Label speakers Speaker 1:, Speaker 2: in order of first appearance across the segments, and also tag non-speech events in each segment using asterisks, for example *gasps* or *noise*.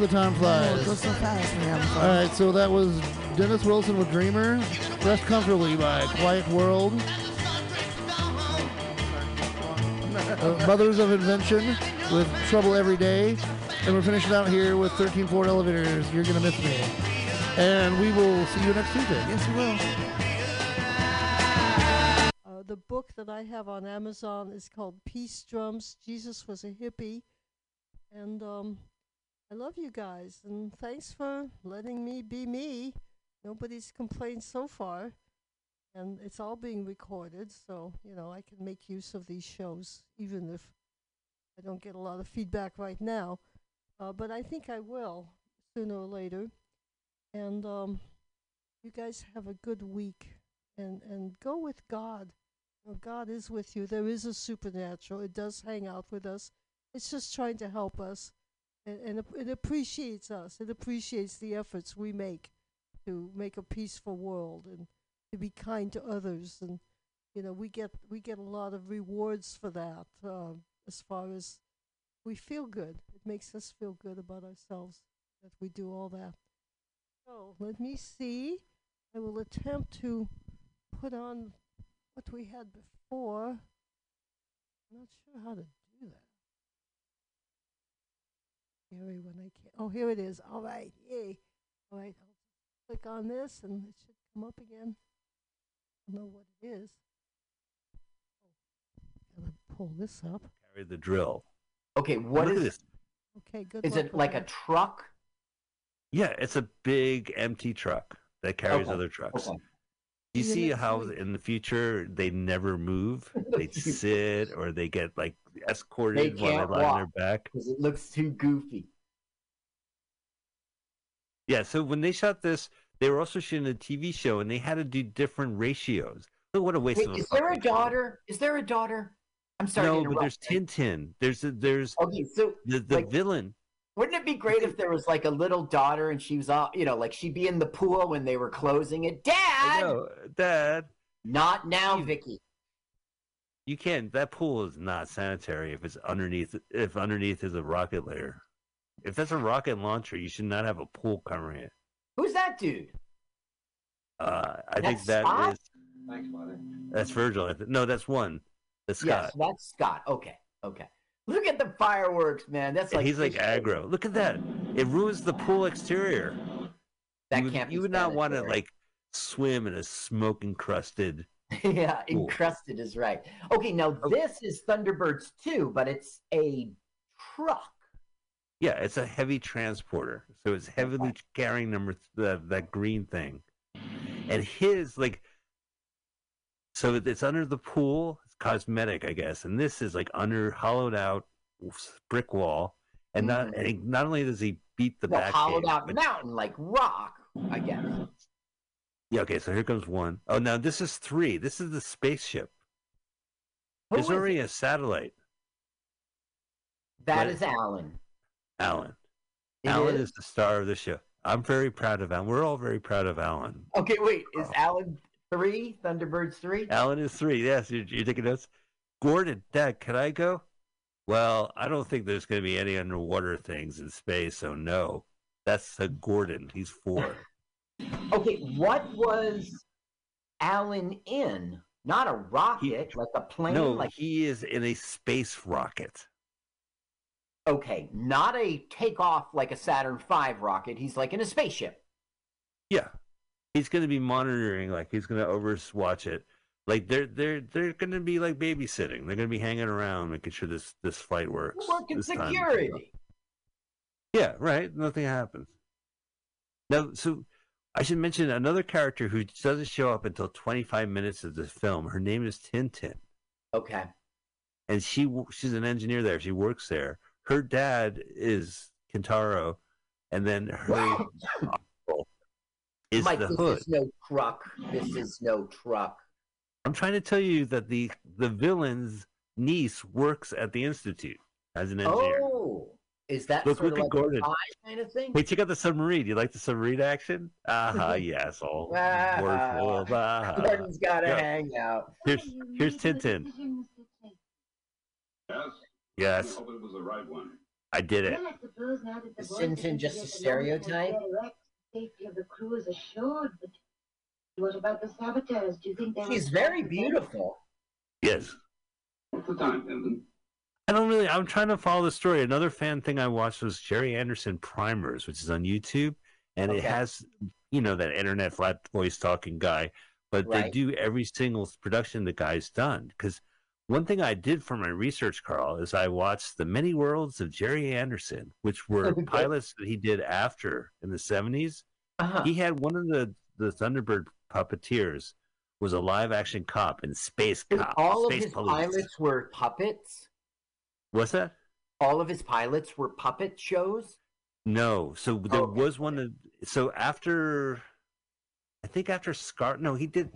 Speaker 1: Oh, the time
Speaker 2: Oh,
Speaker 1: flies.
Speaker 2: it goes so fast when you're having fun.
Speaker 1: right, so that was Dennis Wilson with Dreamer. Rest Comfortably by Quiet World. Uh, Mothers of Invention with Trouble Every Day. And we're finishing out here with 13 Floor Elevators. You're going to miss me. And we will see you next Tuesday.
Speaker 2: Yes, we will.
Speaker 3: Uh, the book that I have on Amazon is called Peace Drums. Jesus was a hippie, and um, I love you guys, and thanks for letting me be me. Nobody's complained so far, and it's all being recorded, so you know I can make use of these shows, even if I don't get a lot of feedback right now. Uh, but I think I will sooner or later. And um, you guys have a good week, and and go with God. You know, God is with you. There is a supernatural. It does hang out with us. It's just trying to help us, and, and it appreciates us. It appreciates the efforts we make to make a peaceful world and to be kind to others. And you know, we get we get a lot of rewards for that. Uh, as far as we feel good, it makes us feel good about ourselves that we do all that. So let me see. I will attempt to put on what we had before. I'm not sure how to do that. When I can't. Oh, here it is. All right. Yay. All right. I'll click on this and it should come up again. I don't know what it is. Oh, gotta pull this up.
Speaker 4: Carry the drill.
Speaker 5: Okay, what
Speaker 4: Look
Speaker 5: is
Speaker 4: this.
Speaker 3: Okay, good.
Speaker 5: Is
Speaker 3: luck
Speaker 5: it
Speaker 3: with
Speaker 5: like a truck?
Speaker 4: Yeah, it's a big empty truck that carries
Speaker 5: Okay,
Speaker 4: other trucks.
Speaker 5: okay.
Speaker 4: You
Speaker 3: See you
Speaker 4: see
Speaker 3: next
Speaker 4: how in the future they never move? *laughs* They sit or they get like escorted while they lie on their back.
Speaker 5: Because it looks too goofy.
Speaker 4: Yeah, so when they shot this, they were also shooting a TV show and they had to do different ratios. Look what a waste
Speaker 5: Wait,
Speaker 4: of a
Speaker 5: is there a daughter? Is there a daughter? I'm sorry
Speaker 4: No, but there's Tintin. There's a, there's
Speaker 5: Okay, so
Speaker 4: the the
Speaker 5: like-
Speaker 4: villain.
Speaker 5: Wouldn't it be great if there was like a little daughter and she was all, you know, like she'd be in the pool when they were closing it? Dad!
Speaker 4: know, Dad.
Speaker 5: Not now,
Speaker 4: You-
Speaker 5: Vicky.
Speaker 4: You can't. That pool is not sanitary if it's underneath. If underneath is a rocket layer. If that's a rocket launcher, you should not have a pool covering it.
Speaker 5: Who's that dude?
Speaker 4: Uh, I
Speaker 5: That's
Speaker 4: think that
Speaker 5: Scott?
Speaker 4: is. That's Virgil. No, that's one. That's Scott.
Speaker 5: Yes, that's Scott. Okay, okay. Look at the fireworks, man. That's like
Speaker 4: he's like aggro. Look at that. It ruins the pool exterior.
Speaker 5: That
Speaker 4: you would,
Speaker 5: can't be
Speaker 4: you would not want to like swim in a smoke encrusted. *laughs*
Speaker 5: yeah,
Speaker 4: Cool.
Speaker 5: encrusted is right. Okay, now this is Thunderbirds 2, but it's a truck.
Speaker 4: Yeah, it's a heavy transporter, so it's heavily carrying number th- the, that green thing, and his like, so it's under the pool. Cosmetic, I guess, and this is like under hollowed out brick wall, and not
Speaker 5: Mhm.
Speaker 4: and not only does he beat the
Speaker 5: Well,
Speaker 4: back,
Speaker 5: hollowed
Speaker 4: cage,
Speaker 5: out
Speaker 4: but-
Speaker 5: mountain like rock, I guess.
Speaker 4: Yeah, okay, so here comes one. Oh, now this is three. This is the spaceship.
Speaker 5: Who
Speaker 4: There's
Speaker 5: is
Speaker 4: already
Speaker 5: it?
Speaker 4: a satellite.
Speaker 5: That
Speaker 4: what-
Speaker 5: is Alan.
Speaker 4: Alan.
Speaker 5: It
Speaker 4: Alan
Speaker 5: is?
Speaker 4: is the star of the show. I'm very proud of Alan. We're all very proud of Alan.
Speaker 5: Okay, wait. Is
Speaker 4: Oh.
Speaker 5: Alan three? Thunderbirds three?
Speaker 4: Alan is three. Yes, you're, you're taking notes. Gordon, Dad, can I go? Well, I don't think there's going to be any underwater things in space, so no. That's uh, Gordon. He's four. *laughs*
Speaker 5: Okay, what was Alan in? Not a rocket, like a plane.
Speaker 4: no,
Speaker 5: like
Speaker 4: he is in a space rocket.
Speaker 5: okay, not a takeoff like a Saturn V rocket. He's like in a spaceship.
Speaker 4: Yeah, he's going to be monitoring. Like he's going to overwatch it. Like they're they're they're going to be like babysitting. They're going to be hanging around, making sure this this flight works.
Speaker 5: Working
Speaker 4: time.
Speaker 5: security.
Speaker 4: Yeah, right. Nothing happens. Now, so I should mention another character who doesn't show up until 25 minutes of the film. Her name is Tintin,
Speaker 5: Okay.
Speaker 4: and she she's an engineer there. She works there. Her dad is Kintaro, and then her *laughs* is
Speaker 5: Mike,
Speaker 4: the
Speaker 5: this
Speaker 4: hood.
Speaker 5: is no truck. This is no truck.
Speaker 4: I'm trying to tell you that the the villain's niece works at the institute as an engineer.
Speaker 5: Oh, is that
Speaker 4: Look,
Speaker 5: sort
Speaker 4: look
Speaker 5: of like
Speaker 4: Gordon.
Speaker 5: a kind of thing?
Speaker 4: Hey, check out the submarine. You like the submarine action? Aha, *laughs* yes, all
Speaker 5: Ah.
Speaker 4: wonderful. Ah.
Speaker 5: Gordon's got to
Speaker 4: Yeah.
Speaker 5: hang out.
Speaker 4: Here's here's Tintin.
Speaker 6: Yes.
Speaker 4: Yes.
Speaker 6: I hope it was the right one.
Speaker 4: I did it.
Speaker 2: Well, I suppose now that the
Speaker 5: Is
Speaker 2: boys
Speaker 5: Sin
Speaker 2: are
Speaker 5: Sin just a stereotype?
Speaker 2: Local direct, Safety of the crew is assured, but what about the saboteurs? Do you think they
Speaker 5: She's very beautiful.
Speaker 4: Yes.
Speaker 6: What's the time, Pimpin?
Speaker 4: I don't really. I'm trying to follow the story. Another fan thing I watched was Gerry Anderson Primers, which is on YouTube, and it has, you know, that internet flat voice talking guy. But they do every single production the guy's done. Because one thing I did for my research, Carl, is I watched the many worlds of Gerry Anderson, which were *laughs* pilots that he did after in the 70s.
Speaker 5: Uh-huh.
Speaker 4: He had one of the the Thunderbird puppeteers was a live action cop in Space Cop.
Speaker 5: All of
Speaker 4: Space
Speaker 5: his
Speaker 4: Police.
Speaker 5: pilots were puppets.
Speaker 4: What's that?
Speaker 5: All of his pilots were puppet shows.
Speaker 4: No. So there
Speaker 5: Okay.
Speaker 4: was one. Of, so after, I think after Scar. No, he did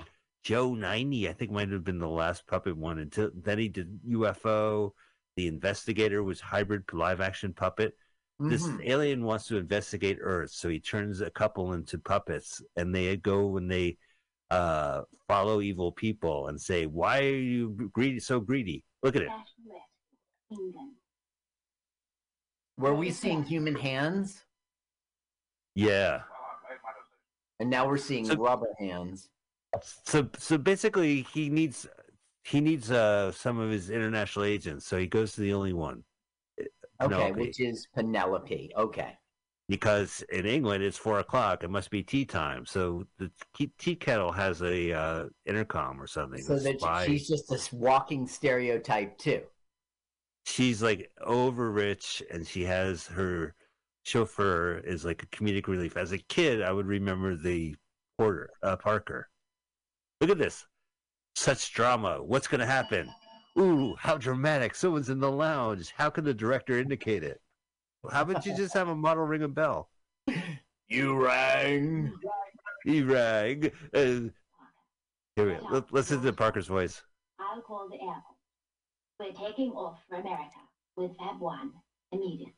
Speaker 4: Joe ninety. I think might have been the last puppet one. Until then, he did UFO. The investigator was hybrid live action puppet. This
Speaker 5: Mhm.
Speaker 4: alien wants to investigate Earth, so he turns a couple into puppets, and they go and they uh, follow evil people and say, "Why are you greedy? So greedy? Look at it."
Speaker 2: National Rescue, England.
Speaker 5: Were we seeing human hands?
Speaker 4: Yeah.
Speaker 5: And now we're seeing
Speaker 4: So-
Speaker 5: rubber hands.
Speaker 4: So so basically, he needs he needs uh, some of his international agents. So he goes to the only one.
Speaker 5: Okay,
Speaker 4: Penelope.
Speaker 5: which is Penelope. Okay.
Speaker 4: because in England it's four o'clock. It must be tea time. So the tea, tea kettle has a uh, intercom or something.
Speaker 5: So that
Speaker 4: spy.
Speaker 5: she's just this walking stereotype too.
Speaker 4: she's like over rich, and she has her chauffeur is like a comedic relief. As a kid, I would remember the Porter uh, Parker. Look at this, such drama. What's going to happen? Ooh, how dramatic! Someone's in the lounge. How can the director indicate it? How about you just have a model ring a bell?
Speaker 5: You rang.
Speaker 4: He rang. Uh, here we go. Let, listen to Parker's voice.
Speaker 2: I'll call the airport. We're taking off for America with Fab One immediately.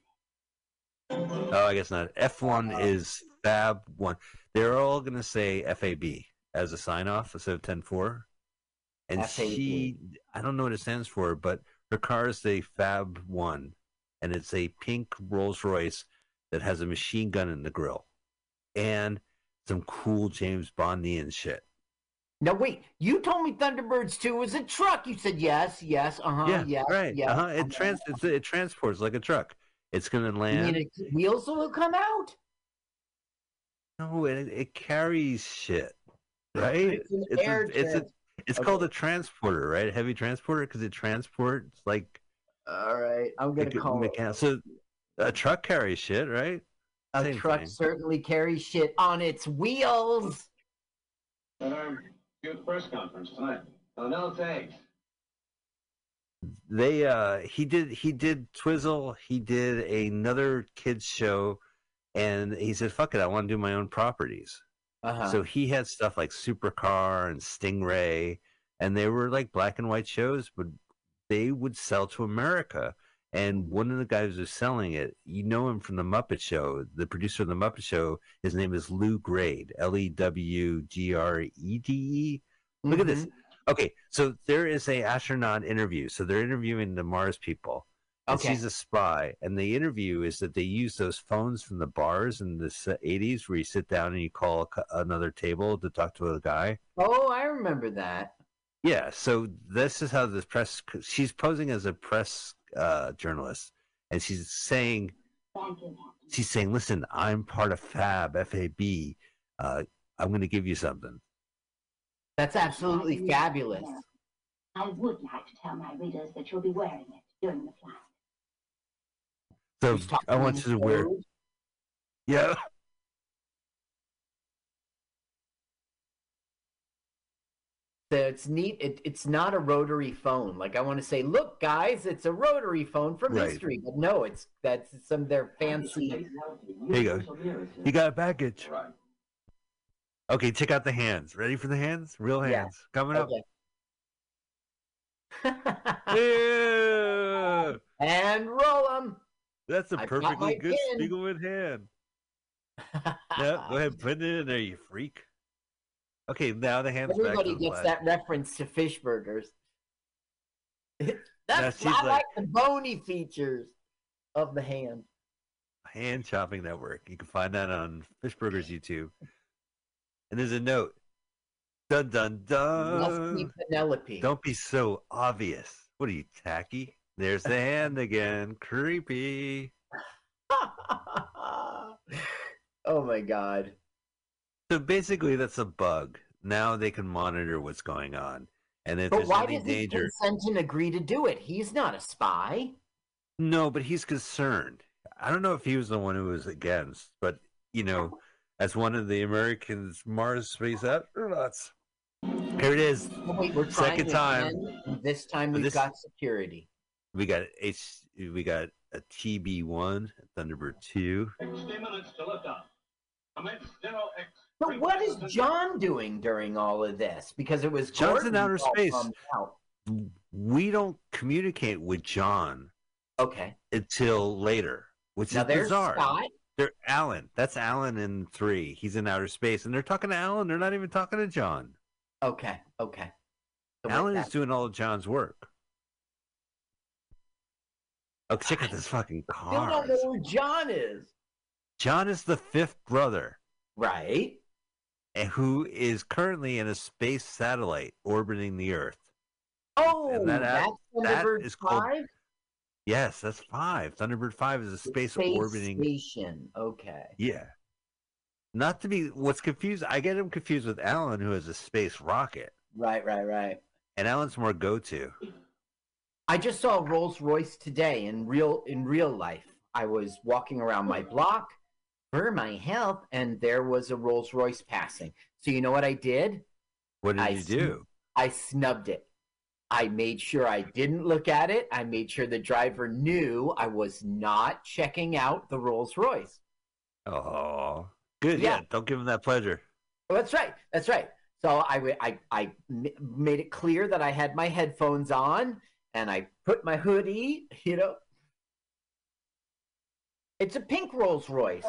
Speaker 4: Oh, I guess not. F1 is Fab 1. They're all going to say FAB as a sign off instead of 10 4.
Speaker 5: And
Speaker 4: she, I don't know what it stands for, but her car is a Fab 1. And it's a pink Rolls Royce that has a machine gun in the grill. And some cool James Bondian shit.
Speaker 5: Now wait, you told me Thunderbirds 2 was a truck. You said yes, yes, uh-huh,
Speaker 4: yeah,
Speaker 5: yes,
Speaker 4: right.
Speaker 5: yes.
Speaker 4: Uh-huh. It, trans- it's, it transports like a truck. It's going to
Speaker 5: You
Speaker 4: land.
Speaker 5: its wheels will come out?
Speaker 4: No, it, it carries shit, right?
Speaker 5: It's an air
Speaker 4: a, it's a, it's
Speaker 5: Okay.
Speaker 4: called a transporter, right? Heavy transporter because it transports like
Speaker 5: All right, I'm gonna
Speaker 4: like a
Speaker 5: call it.
Speaker 4: mechan- So a truck carries shit, right?
Speaker 5: A
Speaker 4: same
Speaker 5: truck
Speaker 4: thing.
Speaker 5: certainly carries shit on its wheels.
Speaker 6: At our good press conference tonight. Oh, no thanks.
Speaker 4: They uh he did he did Twizzle, he did another kids show, and he said, "Fuck it, I want to do my own properties."
Speaker 5: Uh-huh.
Speaker 4: So he had stuff like Supercar and Stingray, and they were like black and white shows, but they would sell to America. And one of the guys who's selling it, you know him from the Muppet Show. The producer of the Muppet Show, his name is Lew Grade, L E W G R E D E. Look at this.
Speaker 5: Mhm.
Speaker 4: Okay, so there is a astronaut interview. So they're interviewing the Mars people. And
Speaker 5: Okay.
Speaker 4: she's a spy. And the interview is that they use those phones from the bars in the 80s where you sit down and you call another table to talk to a guy.
Speaker 5: Oh, I remember that.
Speaker 4: Yeah, so this is how the press, she's posing as a press uh, journalist. And she's saying,
Speaker 2: Thank you, Captain.
Speaker 4: she's saying, listen, I'm part of FAB, F-A-B. Uh, I'm going to give you something.
Speaker 5: That's absolutely fabulous.
Speaker 2: I would like to tell my readers that you'll be wearing it during the flight.
Speaker 4: So I want you to wear, yeah.
Speaker 5: So it's neat. It, it's not a rotary phone. Like I want to say, look, guys, it's a rotary phone from
Speaker 4: Right.
Speaker 5: history. But no, it's that's some of their fancy.
Speaker 4: Here you go. You got a package.
Speaker 6: Right.
Speaker 4: Okay, check out the hands. Ready for the hands? Real hands.
Speaker 5: Yeah.
Speaker 4: Coming up. *laughs* Yeah!
Speaker 5: and roll them.
Speaker 4: That's a
Speaker 5: I've
Speaker 4: perfectly good
Speaker 5: pin.
Speaker 4: Spiegelman hand. *laughs* Yeah, go ahead, put it in there, you freak. Okay, now the hands
Speaker 5: Everybody
Speaker 4: back
Speaker 5: gets that reference to fish burgers. *laughs* That's I
Speaker 4: like-
Speaker 5: like the bony features. of the hand.
Speaker 4: Hand Chopping Network. You can find that on Fishburger's YouTube. And there's a note. Dun dun
Speaker 5: Must be
Speaker 4: dun.
Speaker 5: Penelope.
Speaker 4: Don't be so obvious. What are you, tacky? There's the hand again. Creepy. *laughs*
Speaker 5: oh my god.
Speaker 4: So basically, that's a bug. Now they can monitor what's going on. And if
Speaker 5: But
Speaker 4: there's
Speaker 5: why
Speaker 4: any danger.
Speaker 5: consent and agree to do it? He's not a spy.
Speaker 4: No, but he's concerned. I don't know if he was the one who was against, but you know, as one of the Americans Mars space astronauts. Here it is.
Speaker 5: Wait,
Speaker 4: Second time.
Speaker 5: again, This time we've
Speaker 4: This-
Speaker 5: got security.
Speaker 4: We got H. We got a TB one, Thunderbird two.
Speaker 6: 60 minutes to lift off. Commence zero X.
Speaker 5: But what is John doing during all of this? Because it was
Speaker 4: John's
Speaker 5: Gordon
Speaker 4: in outer space.
Speaker 5: out.
Speaker 4: We don't communicate with John
Speaker 5: Okay.
Speaker 4: until later, which
Speaker 5: Now
Speaker 4: is
Speaker 5: there's
Speaker 4: bizarre.
Speaker 5: Scott.
Speaker 4: They're Alan. That's Alan in three. He's in outer space, and they're talking to Alan. They're not even talking to John.
Speaker 5: Okay. Okay. So
Speaker 4: Alan is doing all of John's work. Oh, check out this fucking car.
Speaker 5: Still don't know who John is.
Speaker 4: John is the fifth brother,
Speaker 5: Right.
Speaker 4: and who is currently in a space satellite orbiting the Earth.
Speaker 5: Oh,
Speaker 4: And that-
Speaker 5: that's
Speaker 4: that
Speaker 5: Thunderbird
Speaker 4: is called-
Speaker 5: Five.
Speaker 4: Yes, that's five. Thunderbird five is a space,
Speaker 5: Space
Speaker 4: orbiting.
Speaker 5: station. Okay.
Speaker 4: Yeah. Not to be what's confused. I get him confused with Alan, who has a space rocket,
Speaker 5: Right. Right. Right.
Speaker 4: and Alan's more go-to.
Speaker 5: I just saw a Rolls Royce today in real in real life. I was walking around my hmm. block for my health, and there was a Rolls Royce passing. So you know what I did?
Speaker 4: What did
Speaker 5: I
Speaker 4: you
Speaker 5: see.
Speaker 4: do?
Speaker 5: I snubbed it. I made sure I didn't look at it. I made sure the driver knew I was not checking out the Rolls Royce.
Speaker 4: Oh, good.
Speaker 5: Yeah.
Speaker 4: Yeah. don't give him that pleasure.
Speaker 5: Oh, that's right. That's right. So I, I, I m- made it clear that I had my headphones on and I put my hoodie, *laughs* you know. It's a pink Rolls Royce.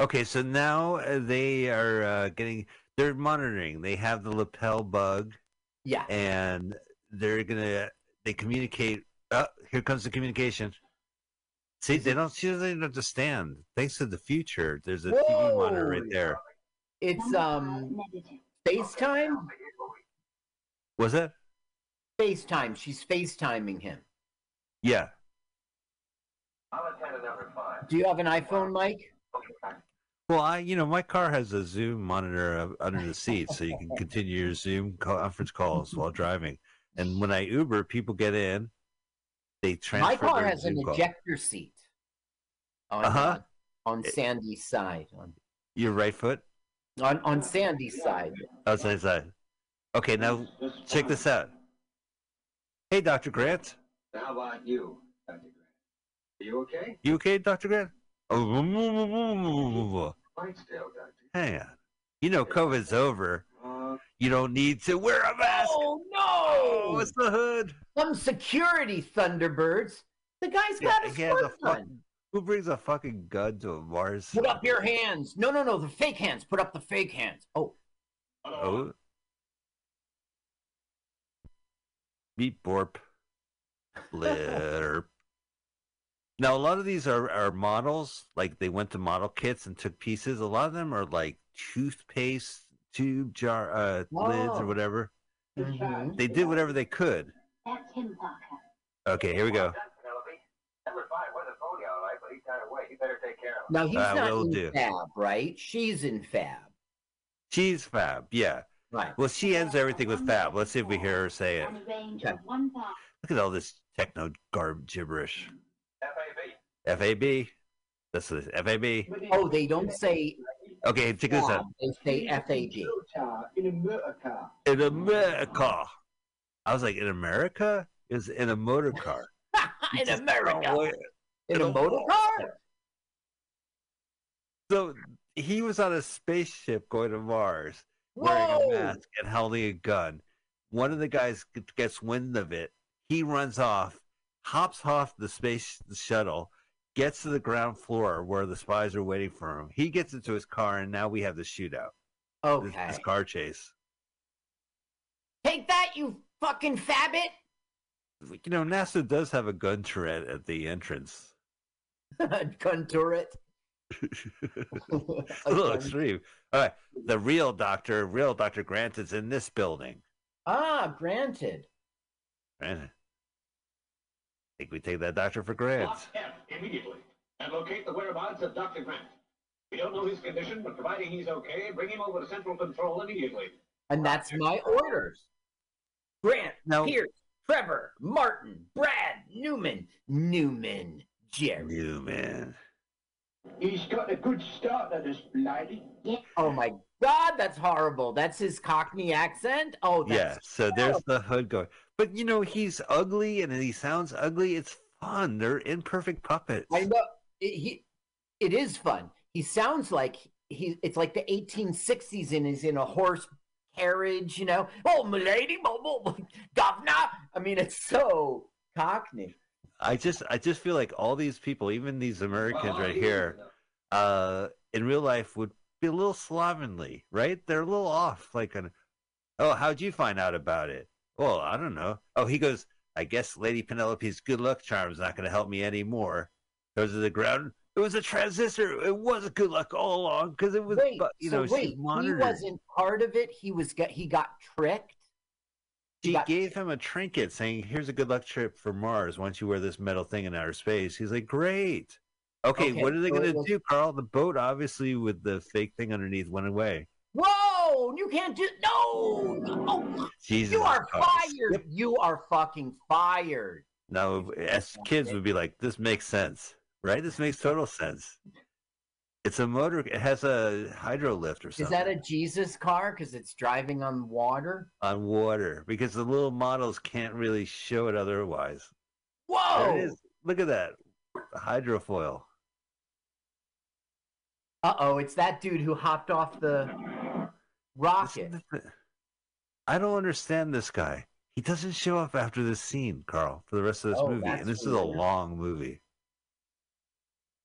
Speaker 4: Okay, so now uh, they are uh, getting. They're monitoring. They have the lapel bug,
Speaker 5: Yeah.
Speaker 4: and they're gonna. They communicate. Oh, here comes the communication. See, they don't. She doesn't even have to. Thanks to the future, there's a TV monitor right there.
Speaker 5: It's um. FaceTime?
Speaker 4: Was it?
Speaker 5: FaceTime. She's FaceTiming him.
Speaker 4: Yeah.
Speaker 6: I'll attend to number five.
Speaker 5: Do you have an iPhone, Mike?
Speaker 4: Well, I, you know, my car has a Zoom monitor uh, under the seat, so you can continue your Zoom conference calls while driving. And when I Uber, people get in, they transfer.
Speaker 5: My car
Speaker 4: their
Speaker 5: has an
Speaker 4: Zoom call.
Speaker 5: ejector seat. On,
Speaker 4: Uh-huh.
Speaker 5: uh, on Sandy's side. On,
Speaker 4: Your right foot.
Speaker 5: on on Sandy's side.
Speaker 4: Outside side. Okay, now check this out. Hey, Dr. Grant.
Speaker 6: How about you, Dr. Grant? Are you okay?
Speaker 4: You okay, Dr. Grant? Oh,
Speaker 6: Quite still, Doctor.
Speaker 4: hang on. You know COVID's over.
Speaker 6: Uh,
Speaker 4: You don't need to wear a mask.
Speaker 5: Oh
Speaker 4: Oh,
Speaker 5: no!
Speaker 4: it's the hood.
Speaker 5: Some security Thunderbirds. The guy's got
Speaker 4: Yeah,
Speaker 5: his
Speaker 4: he has a
Speaker 5: work
Speaker 4: fucking, who brings a fucking gun to a Mars?
Speaker 5: Put up your hands. No, no, no. The fake hands. Put up the fake hands. Oh,
Speaker 4: Oh. Beep borp. Blurp. Now a lot of these are, are models, like they went to model kits and took pieces. A lot of them are like toothpaste tube jar uh, lids
Speaker 5: Oh.
Speaker 4: or whatever.
Speaker 5: mhm.
Speaker 4: They did whatever they could.
Speaker 2: That's him, Parker.
Speaker 4: Okay, here we go.
Speaker 6: Penelope. Number five, we're the pony all right, but he's kind of away. You better take care
Speaker 5: now he's
Speaker 4: I
Speaker 5: not in
Speaker 4: do.
Speaker 5: Fab, right? She's in Fab,
Speaker 4: She's fab, yeah.
Speaker 5: Right?
Speaker 4: Well, she ends everything with fab. Let's see if we hear her say it.
Speaker 2: On a range
Speaker 5: Okay.
Speaker 4: Look at all this techno garb gibberish.
Speaker 6: FAB.
Speaker 4: FAB. That's the FAB.
Speaker 5: Oh, they don't say
Speaker 4: Okay, check this out.
Speaker 5: Fab. They say FAB.
Speaker 6: In a motor car.
Speaker 4: In America. I was like, in America? Is in a motor car. *laughs*
Speaker 5: in
Speaker 4: Just-
Speaker 5: America. In
Speaker 4: in
Speaker 5: a
Speaker 4: a
Speaker 5: motor car.
Speaker 4: So he was on a spaceship going to Mars, wearing
Speaker 5: Whoa!
Speaker 4: a mask and holding a gun. One of the guys gets wind of it. He runs off, hops off the space shuttle, gets to the ground floor where the spies are waiting for him. He gets into his car, and now we have the shootout. This,
Speaker 5: Okay.
Speaker 4: this car chase.
Speaker 5: Take that, you fucking fabbit.
Speaker 4: You know, NASA does have a gun turret at the entrance. *laughs*
Speaker 5: gun turret. *laughs* *laughs*
Speaker 4: a little extreme. All right, the real doctor, real Doctor Grant, is in this building.
Speaker 5: Ah, granted.
Speaker 4: Right? I think we take that doctor for Grant.
Speaker 6: Block F immediately and locate the whereabouts of Dr. Grant. We don't know his condition, but providing he's okay, bring him over to Central Control immediately.
Speaker 5: And that's my orders. Grant,
Speaker 4: No.
Speaker 5: Pierce, Trevor, Martin, Brad, Newman, Newman, Jerry.
Speaker 4: Newman.
Speaker 7: He's got a good start at this lady.
Speaker 5: Oh my God, that's horrible. That's his Cockney accent. Oh,
Speaker 4: Yeah,
Speaker 5: that's
Speaker 4: so there's the hood going. But you know, he's ugly and he sounds ugly. It's fun. They're imperfect puppets.
Speaker 5: I know it, he. It is fun. He sounds like he. It's like the 1860s, and he's in a horse carriage. You know, oh, milady, mo- mo- governor. I mean, it's so Cockney.
Speaker 4: I just I just feel like all these people, even these Americans right here, uh, in real life would be a little slovenly, right? They're a little off. Like, an, oh, how'd you find out about it? Well, I don't know. Oh, he goes. I guess Lady Penelope's good luck charm's not going to help me anymore. Goes to the ground. It was a transistor. It was a good luck all along because it was,
Speaker 5: Wait,
Speaker 4: you
Speaker 5: so wait, he wasn't part of it. He was. Get, he got tricked. He
Speaker 4: She
Speaker 5: got-
Speaker 4: gave him a trinket saying, Here's a good luck trip for Mars once you wear this metal thing in outer space. He's like, Great. Okay,
Speaker 5: Okay,
Speaker 4: what are they
Speaker 5: so
Speaker 4: going to do, Carl? The boat, obviously, with the fake thing underneath, went away.
Speaker 5: Whoa! You can't do. No! Oh,
Speaker 4: Jesus.
Speaker 5: you are fired. You are fucking fired.
Speaker 4: Now, as kids would be like, This makes sense, right? This makes total sense. It's a motor, it has a hydro lift or something.
Speaker 5: Is that a Jesus car? Because it's driving on water.
Speaker 4: on water because the little models can't really show it otherwise. There
Speaker 5: Whoa!
Speaker 4: it is. Look at that. Hydrofoil.
Speaker 5: Uh oh! It's that dude who hopped off the rocket.
Speaker 4: I don't understand this guy. He doesn't show up after this scene, Carl, for the rest of this
Speaker 5: Oh,
Speaker 4: movie. And this is a long movie.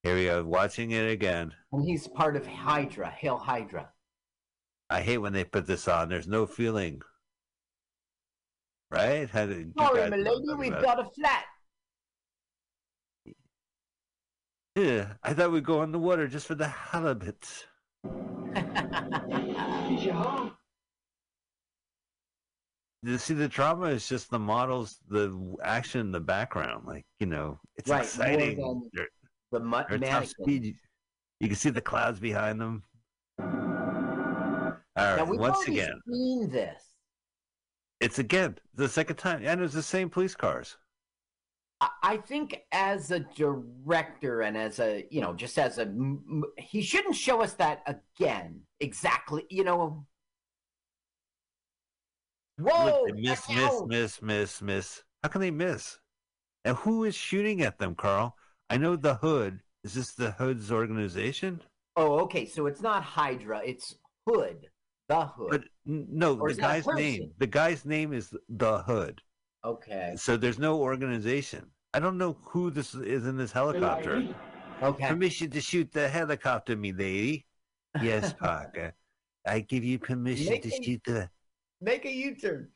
Speaker 4: Here we go, watching it again.
Speaker 5: And he's part of Hydra, Hail Hydra.
Speaker 4: I hate when they put this on. There's no feeling. Right? How did
Speaker 5: Sorry, milady, we've got a flat.
Speaker 4: Yeah, I thought we'd go on the water just for the halibut.
Speaker 7: Is your home?
Speaker 4: You see, the drama is just the models, the action in the background. Like, you know, it's
Speaker 5: Right,
Speaker 4: exciting.
Speaker 5: than The
Speaker 4: They're
Speaker 5: mannequin.
Speaker 4: You- can see the clouds behind them. All right,
Speaker 5: we've
Speaker 4: once again,
Speaker 5: seen this.
Speaker 4: it's again the second time, and it's the same police cars.
Speaker 5: I- think as a director and as a you know just as a he shouldn't show us that again exactly you know whoa
Speaker 4: Look, miss, miss, miss, miss, miss. How can they miss? And who is shooting at them, Carl? I know the Hood. Is this the Hood's organization?
Speaker 5: oh okay so it's not hydra it's hood the hood
Speaker 4: But n- no,
Speaker 5: Or
Speaker 4: the
Speaker 5: is that a
Speaker 4: guy's name. The guy's name is the Hood.
Speaker 5: okay
Speaker 4: So there's no organization. I don't know who this is in this helicopter.
Speaker 5: Okay
Speaker 4: Permission to shoot the helicopter, me lady. Yes, *laughs* Parker. I give you permission to
Speaker 5: Making-
Speaker 4: shoot the.
Speaker 5: make a u-turn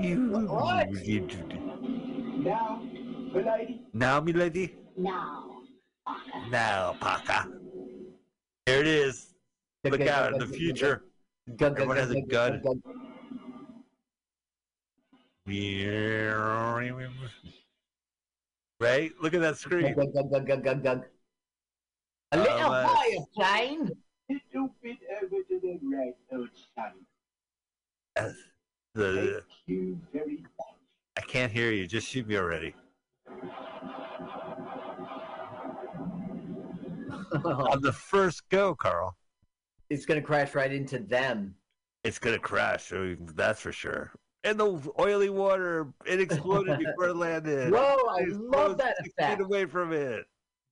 Speaker 4: You,
Speaker 5: What?
Speaker 4: you-
Speaker 7: Now, milady.
Speaker 4: now, me lady.
Speaker 2: Now, Parker.
Speaker 4: Now, Parker. Here it is. Look out in the future. Everyone has a gun. Right? Look at that screen.
Speaker 5: Gug, gug, gug, gug, gug, gug. A little
Speaker 4: Oh, uh,
Speaker 5: higher plane
Speaker 7: Little bit over to the right, old son.
Speaker 4: Yes. The. I can't hear you. Just shoot me already. *laughs* On the first go, Carl.
Speaker 5: it's gonna crash right into them
Speaker 4: It's gonna crash. That's for sure. And the oily water, it exploded before it landed. *laughs*
Speaker 5: Whoa, I love that effect.
Speaker 4: Feet away from it.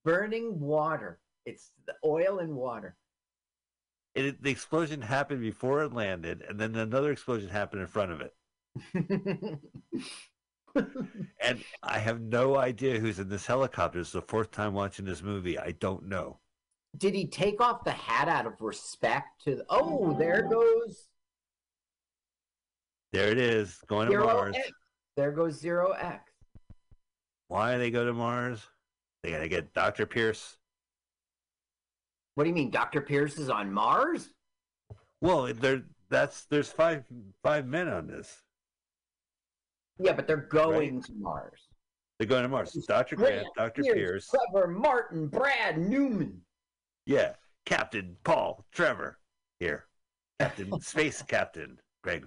Speaker 5: burning water. It's the oil and water.
Speaker 4: It. The explosion happened before it landed, and then another explosion happened in front of it. *laughs* And I have no idea who's in this helicopter. It's the fourth time watching this movie. I don't know.
Speaker 5: Did he take off the hat out of respect to? The, oh, there goes.
Speaker 4: There it is, going to Mars.
Speaker 5: X. There goes Zero X.
Speaker 4: Why they go to Mars? They gotta get Dr. Pierce.
Speaker 5: What do you mean, Dr. Pierce is on Mars?
Speaker 4: Well, there that's there's five five men on this.
Speaker 5: Yeah, but they're going to Mars.
Speaker 4: They're going to Mars. Dr. Grant, Dr. Pierce,
Speaker 5: Trevor, Martin, Brad, Newman.
Speaker 4: yeah, Captain Paul, Trevor, here, Captain *laughs* Space Captain Greg.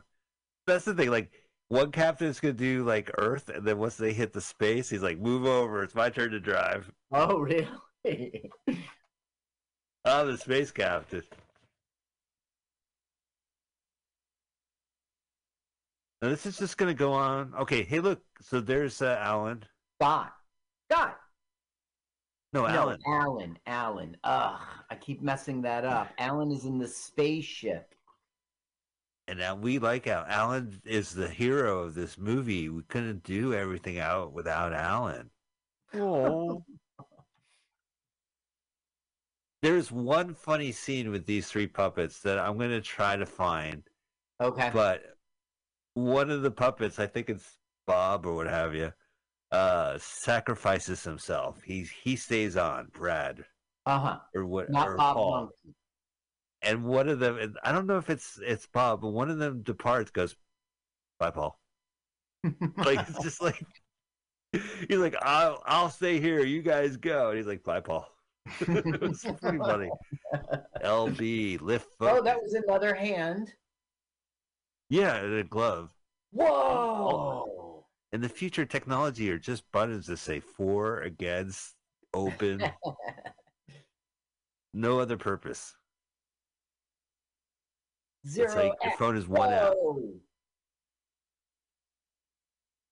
Speaker 4: That's the thing. Like one captain's gonna do like Earth, and then once they hit the space, he's like, "Move over. It's my turn to drive."
Speaker 5: Oh, really? *laughs*
Speaker 4: I'm the space captain. Now this is just gonna go on. Okay, hey, look. So there's uh, Alan.
Speaker 5: Scott. Scott.
Speaker 4: No, Alan.
Speaker 5: No,
Speaker 4: Alan.
Speaker 5: Alan. Alan. Ugh, I keep messing that up. *sighs* Alan is in the spaceship.
Speaker 4: And now we like Al. Alan is the hero of this movie. We couldn't do everything out without Alan. Oh. There's one funny scene with these three puppets that I'm going to try to find,
Speaker 5: Okay.
Speaker 4: but one of the puppets, I think it's Bob or what have you, uh, sacrifices himself. He he stays on, Brad
Speaker 5: Uh huh.
Speaker 4: or what
Speaker 5: Not
Speaker 4: or
Speaker 5: Bob
Speaker 4: Paul. And one of them and I don't know if it's it's Bob, but one of them departs, goes, Bye Paul. *laughs* Like it's just like he's like, I'll I'll stay here, you guys go. And he's like, Bye Paul. *laughs* pretty funny. LB, lift
Speaker 5: oh, that was another hand.
Speaker 4: Yeah, and a glove.
Speaker 5: Whoa.
Speaker 4: And the future technology are just buttons that say for, against, open, *laughs* no other purpose.
Speaker 5: Zero
Speaker 4: it's like your phone is one app.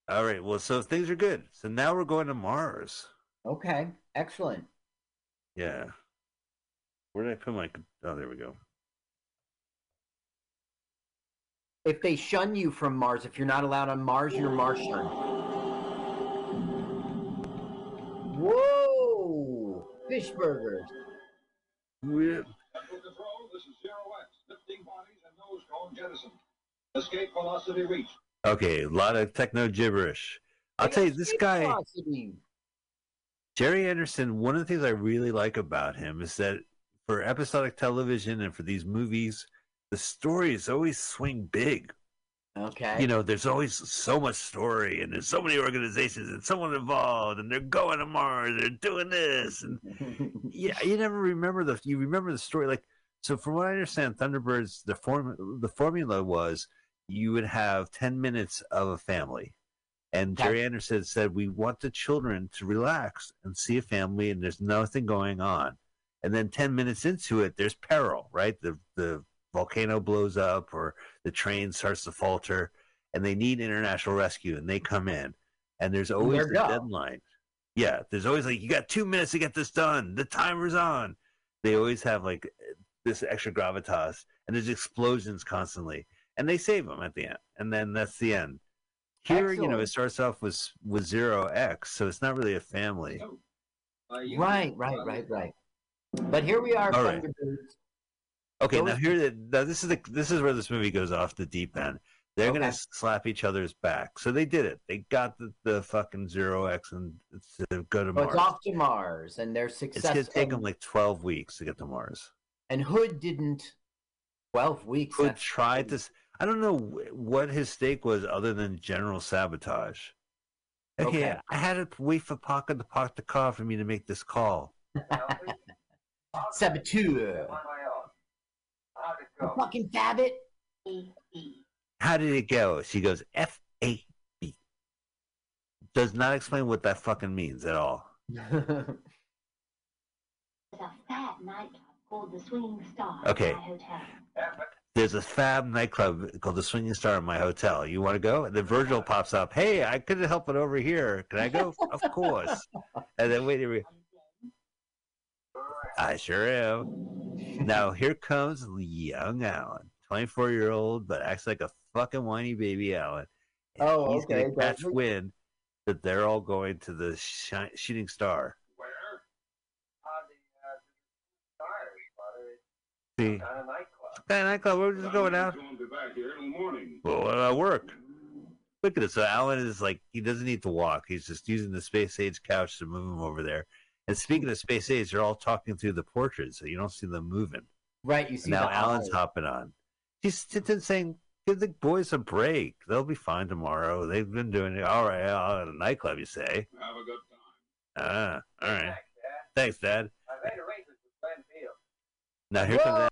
Speaker 4: All right, well, so things are good. So now we're going to Mars.
Speaker 5: Okay. Excellent.
Speaker 4: Yeah. Where did I put my? Oh, there we go.
Speaker 5: If they shun you from Mars, if you're not allowed on Mars, you're Martian. Whoa! Fish burgers.
Speaker 4: Whip.
Speaker 6: Central Control, this is Zero X. Lifting bodies and nose cone jettisoned. Escape velocity reached.
Speaker 4: Okay, a lot of techno gibberish. I'll tell you, this guy,
Speaker 5: velocity.
Speaker 4: Gerry Anderson. One of the things I really like about him is that for episodic television and for these movies, the stories always swing big.
Speaker 5: Okay.
Speaker 4: You know, there's always so much story, and there's so many organizations and someone involved, and they're going to Mars, they're doing this, and *laughs* yeah, you never remember the you remember the story like so. From what I understand, Thunderbirds the form the formula was you would have ten minutes of a family, and. Gerry Anderson said we want the children to relax and see a family, and there's nothing going on, and then ten minutes into it, there's peril, right? The the volcano blows up or the train starts to falter, and they need international rescue, and they come in, and there's always the deadline. Yeah, there's always like you got two minutes to get this done. The timer's on. They always have like this extra gravitas, and there's explosions constantly, and they save them at the end, and then that's the end. Here, you know, it starts off with with zero X, so it's not really a family.
Speaker 5: right, right, right, right. But here we are,
Speaker 4: All right. Okay,
Speaker 5: Those-
Speaker 4: now here, the, now this is the this is where this movie goes off the deep end. They're
Speaker 5: Okay.
Speaker 4: gonna slap each other's back, so they did it. They got the, the fucking zero X and to go to
Speaker 5: So it's
Speaker 4: Mars.
Speaker 5: off to Mars, and they're successful.
Speaker 4: It's
Speaker 5: successful.
Speaker 4: gonna take them like twelve weeks to get to Mars.
Speaker 5: and Hood didn't. Twelve weeks.
Speaker 4: Hood
Speaker 5: that's-
Speaker 4: tried to? S- I don't know wh- what his stake was other than general sabotage. Okay,
Speaker 5: Okay.
Speaker 4: I had to wait for Parker to park the car for me to make this call.
Speaker 5: Saboteur. Fucking Babbitt.
Speaker 2: B.
Speaker 4: How did it go? She goes F A B. Does not explain what that fucking means at all. *laughs*
Speaker 2: There's a fat nightclub called the Swinging Star
Speaker 4: Okay.
Speaker 2: At my hotel.
Speaker 4: There's a fab nightclub called the Swinging Star in my hotel. You want to go? And then Virgil pops up. Hey, I couldn't help it over here. Can I go? *laughs* of course. And then wait a minute. I sure am. Now here comes young Alan, 24 year old, but acts like a fucking whiny baby Alan. And
Speaker 5: Oh,
Speaker 4: he's
Speaker 5: okay,
Speaker 4: gonna catch
Speaker 5: doesn't
Speaker 4: wind that they're all going to the shi- shooting star.
Speaker 6: Where?
Speaker 4: See,
Speaker 6: At a nightclub.
Speaker 4: That nightclub. We're just going out.
Speaker 6: Doing be back here till morning.
Speaker 8: Well, what about work? Look at this. So Alan is like he doesn't need to walk. He's just using the space age couch to move him over there. And speaking of space age, they're all talking through the portrait, so you don't see them moving.
Speaker 5: Right, you see
Speaker 8: now Alan's
Speaker 5: eyes.
Speaker 8: hopping on. He's sitting saying, "Give the boys a break. They'll be fine tomorrow. They've been doing it all right out at a nightclub." You say?
Speaker 6: Have a good time.
Speaker 8: Ah, all right. Thanks, Dad.
Speaker 9: I made arrangements with Glenn Field.
Speaker 8: Now here comes.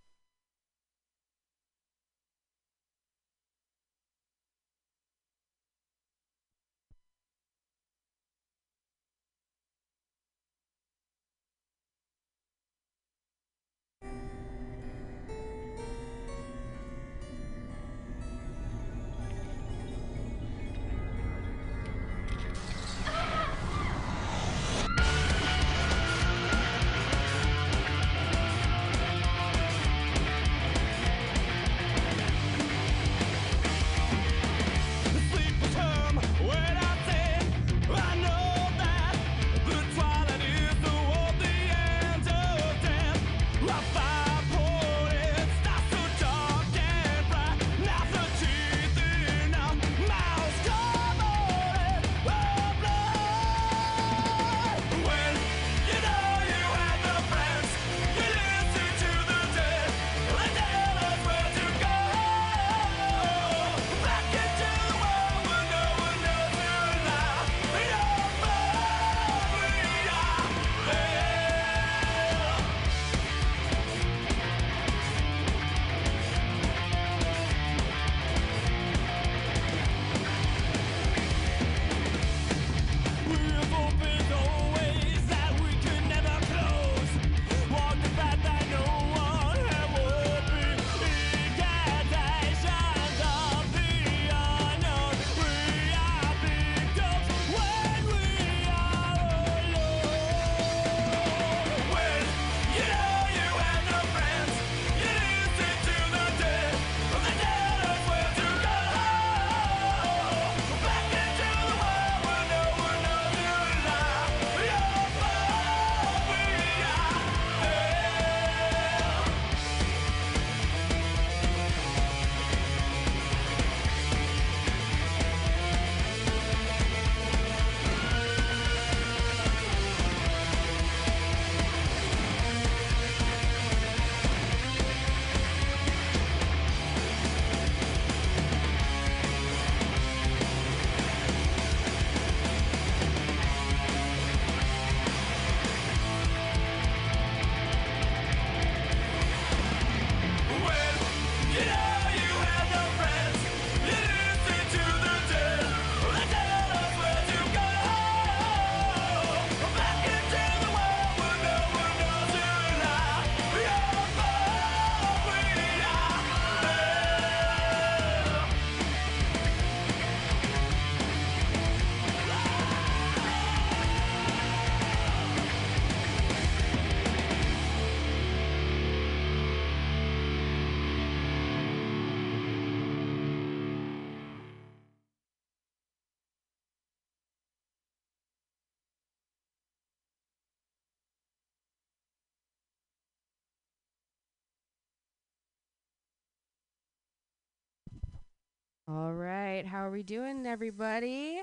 Speaker 10: Are we doing, everybody?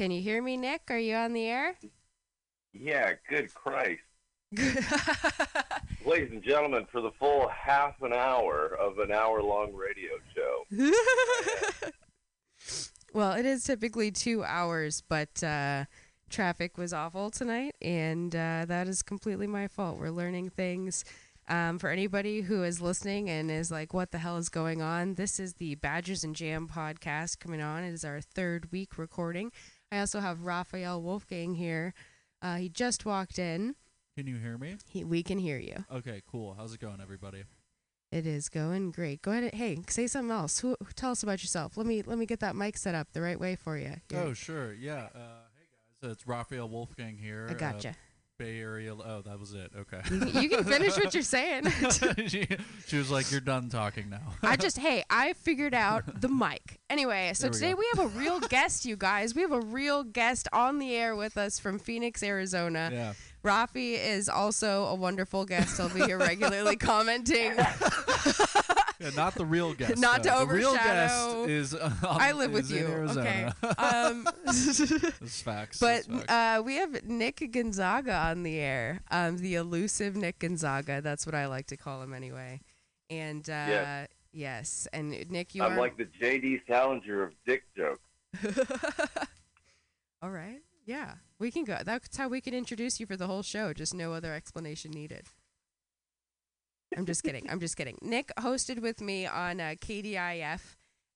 Speaker 10: Can you hear me, Nick? Are you on the air?
Speaker 11: Yeah, good Christ. *laughs* Ladies and gentlemen, for the full half an hour of an hour long radio show. *laughs*
Speaker 10: well, it is typically two hours, but uh, traffic was awful tonight, and uh, that is completely my fault. We're learning things. Um, for anybody who is listening and is like, what the hell is going on? This is the Badgers and Jam podcast coming on. It is our third week recording. I also have Raphael Wolfgang here. Uh, he just walked in.
Speaker 12: Can you hear me?
Speaker 10: He, we can hear you.
Speaker 12: Okay, cool. How's it going, everybody?
Speaker 10: It is going great. Go ahead. And, hey, say something else. Who, tell us about yourself. Let me let me get that mic set up the right way for you. You're-
Speaker 12: Oh, sure. Yeah. Uh, hey, guys. It's Raphael Wolfgang here.
Speaker 10: I
Speaker 12: uh,
Speaker 10: gotcha.
Speaker 12: Bay Area. Oh, that was it. Okay.
Speaker 10: You can- finish what you're saying. *laughs*
Speaker 12: she, she was like, "You're done talking now."
Speaker 10: I just hey, I figured out the mic. Anyway, so
Speaker 12: we
Speaker 10: today
Speaker 12: go.
Speaker 10: we have a real *laughs* guest, you guys. We have a real guest on the air with us from Phoenix, Arizona.
Speaker 12: Yeah.
Speaker 10: Rafi is also a wonderful guest. He'll be here regularly *laughs* commenting.
Speaker 12: Yeah, not the real *laughs* guest.
Speaker 10: Not to
Speaker 12: though. The real guest is. Um, *laughs*
Speaker 10: I live *laughs* with
Speaker 12: is in
Speaker 10: you.
Speaker 12: Arizona.
Speaker 10: Okay. Um,
Speaker 12: That's facts.
Speaker 10: but
Speaker 12: that's facts.
Speaker 10: uh, we have Nick Gonzaga on the air. Um, the elusive Nick Gonzaga. That's what I like to call him anyway. And uh,
Speaker 11: Yes.
Speaker 10: yes, and Nick, you
Speaker 11: I'm
Speaker 10: are
Speaker 11: like the J.D. Salinger of dick jokes.
Speaker 10: All right. Yeah, we can go. That's how we can introduce you for the whole show. Just no other explanation needed. I'm just kidding. I'm just kidding. Nick hosted with me on uh, KDIF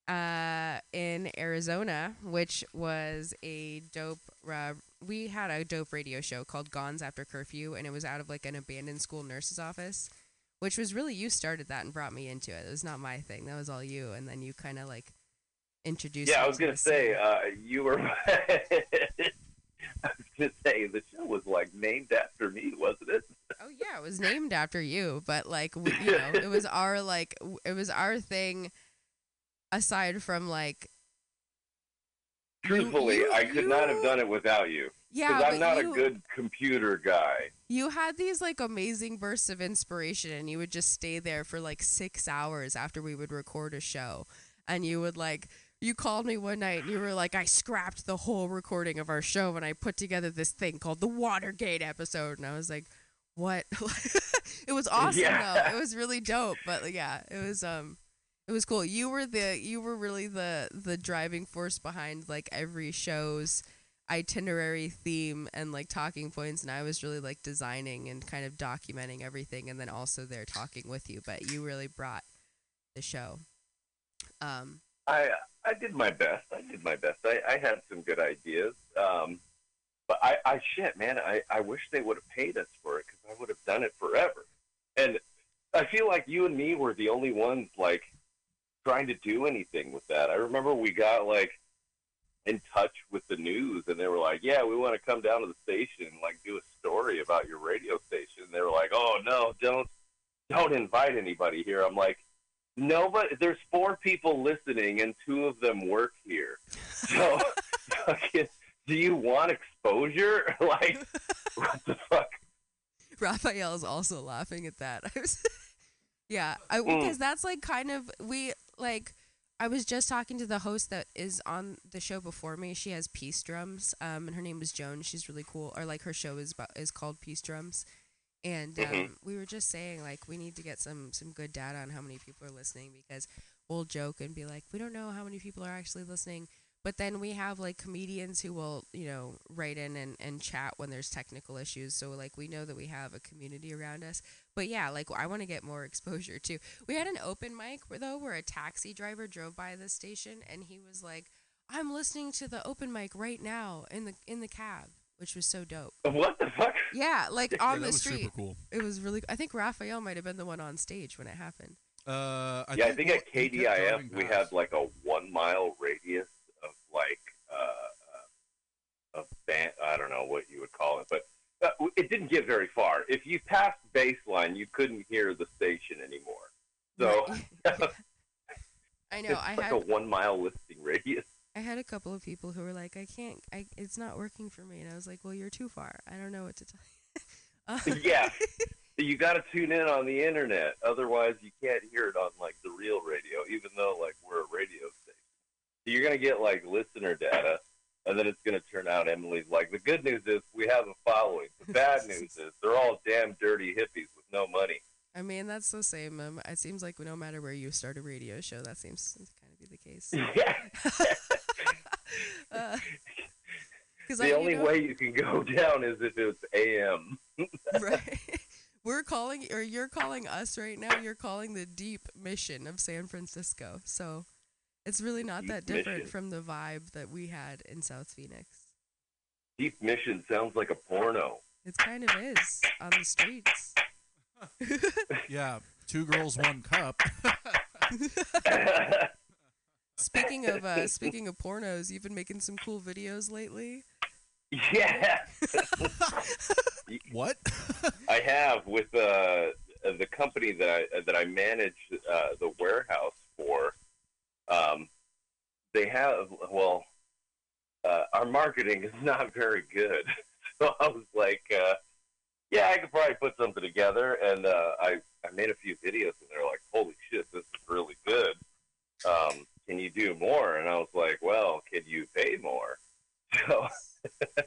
Speaker 10: uh, in Arizona, which was a dope. Uh, we had a dope radio show called Gone's After Curfew, and it was out of like an abandoned school nurse's office, which was really you started that and brought me into it. It was not my thing. That was all you, and then you kind of like introduced.
Speaker 11: Yeah, I was
Speaker 10: to
Speaker 11: gonna say uh, you were. *laughs* I was gonna say the show was like named after me, wasn't it?
Speaker 10: Yeah, it was named after you, but like we, you know, it was *laughs* our like it was our thing. Aside from like,
Speaker 11: Truthfully,
Speaker 10: you-
Speaker 11: I could not have done it without you.
Speaker 10: Yeah,
Speaker 11: because I'm not
Speaker 10: you-
Speaker 11: a good computer guy.
Speaker 10: you had these like amazing bursts of inspiration, and you would just stay there for like six hours after we would record a show, and you would like. You called me one night and you were like, I scrapped the whole recording of our show and I put together this thing called the Watergate episode. And I was like, what? *laughs* it was awesome
Speaker 11: Yeah.
Speaker 10: though. It was really dope. But yeah, it was um it was cool. You were the you were really the the driving force behind like every show's itinerary theme and like talking points and I was really like designing and kind of documenting everything and then also there talking with you, but you really brought the show. Um
Speaker 11: I I did my best. I did my best. I, I had some good ideas. Um, but I, I shit, man. I, I wish they would have paid us for it because I would have done it forever. And I feel like you and me were the only ones like trying to do anything with that. I remember we got like in touch with the news and they were like, "Yeah, we want to come down to the station and like do a story about your radio station." And they were like, "Oh no, don't don't invite anybody here." I'm like, "Nobody. There's four people listening and two of them work here. So, *laughs* fucking, do you want exposure? *laughs* like, *laughs* what the fuck?"
Speaker 10: Raphael is also laughing at that. *laughs* I was, yeah, I,
Speaker 11: Mm.
Speaker 10: because that's like kind of we like. I was just talking to the host that is on the show before me. She has Peace Drums, um, and her name is Joan. She's really cool. Or like her show is about is called Peace Drums, and um,
Speaker 11: Mhm.
Speaker 10: we were just saying like we need to get some some good data on how many people are listening because we'll joke and be like we don't know how many people are actually listening but then we have like comedians who will you know write in and, and chat when there's technical issues so like we know that we have a community around us but yeah like i want to get more *laughs* exposure too we had an open mic where, though where a taxi driver drove by the station and he was like i'm listening to the open mic right now in the in the cab which was so dope
Speaker 11: What the fuck?
Speaker 10: yeah like
Speaker 12: Yeah,
Speaker 10: on
Speaker 12: that
Speaker 10: the
Speaker 12: was super
Speaker 10: street
Speaker 12: cool.
Speaker 10: it was really i think raphael might have been the one on stage when it happened
Speaker 12: Uh, I
Speaker 11: yeah, I
Speaker 12: think
Speaker 11: think
Speaker 12: what-
Speaker 11: at
Speaker 12: he kept
Speaker 11: KDIF we
Speaker 12: past.
Speaker 11: had like a one mile radius of like of ban- I don't know what you would call it, but uh, it didn't get very far. If you passed baseline, you couldn't hear the station anymore. So *laughs* *laughs*
Speaker 10: i know
Speaker 11: it's
Speaker 10: i
Speaker 11: like
Speaker 10: had
Speaker 11: a one mile listing radius.
Speaker 10: I had a couple of people who were like, "I can't, I, it's not working for me," and I was like, "Well, you're too far. I don't know what to tell you." Um, *laughs*
Speaker 11: yeah, you got to tune in on the internet, otherwise you can't hear it on like the real radio, even though like we're a radio station. So you're gonna get like listener data, and then it's gonna turn out Emily's like the good news is we have a following. The bad *laughs* news is they're all damn dirty hippies with no money.
Speaker 10: I mean, that's the same. Um, it seems like no matter where you start a radio show, that seems to kind of be the case. *laughs*
Speaker 11: Yeah. *laughs*
Speaker 10: Uh, 'cause I-
Speaker 11: the
Speaker 10: you
Speaker 11: only
Speaker 10: know-
Speaker 11: way you can go down is if it's AM.
Speaker 10: right? We're calling, or you're calling us right now. You're calling the deep mission of San Francisco. So it's really not
Speaker 11: Deep
Speaker 10: that different
Speaker 11: Mission.
Speaker 10: from the vibe that we had in South Phoenix.
Speaker 11: Deep Mission sounds like a porno.
Speaker 10: It kind of is on the streets. *laughs*
Speaker 12: Yeah, two girls, one cup. *laughs*
Speaker 10: Speaking of uh, speaking of pornos, you've been making some cool videos lately.
Speaker 11: yeah. *laughs*
Speaker 12: what?
Speaker 11: I have with uh, the company that I that I manage uh, the warehouse for. Um, they have well, uh, our marketing is *laughs* not very good, so I was like, uh, yeah, I could probably put something together, and uh, I I made a few videos, and they're like, holy shit, this is really good. Um, can you do more, and I was like, well, can you pay more? *laughs* So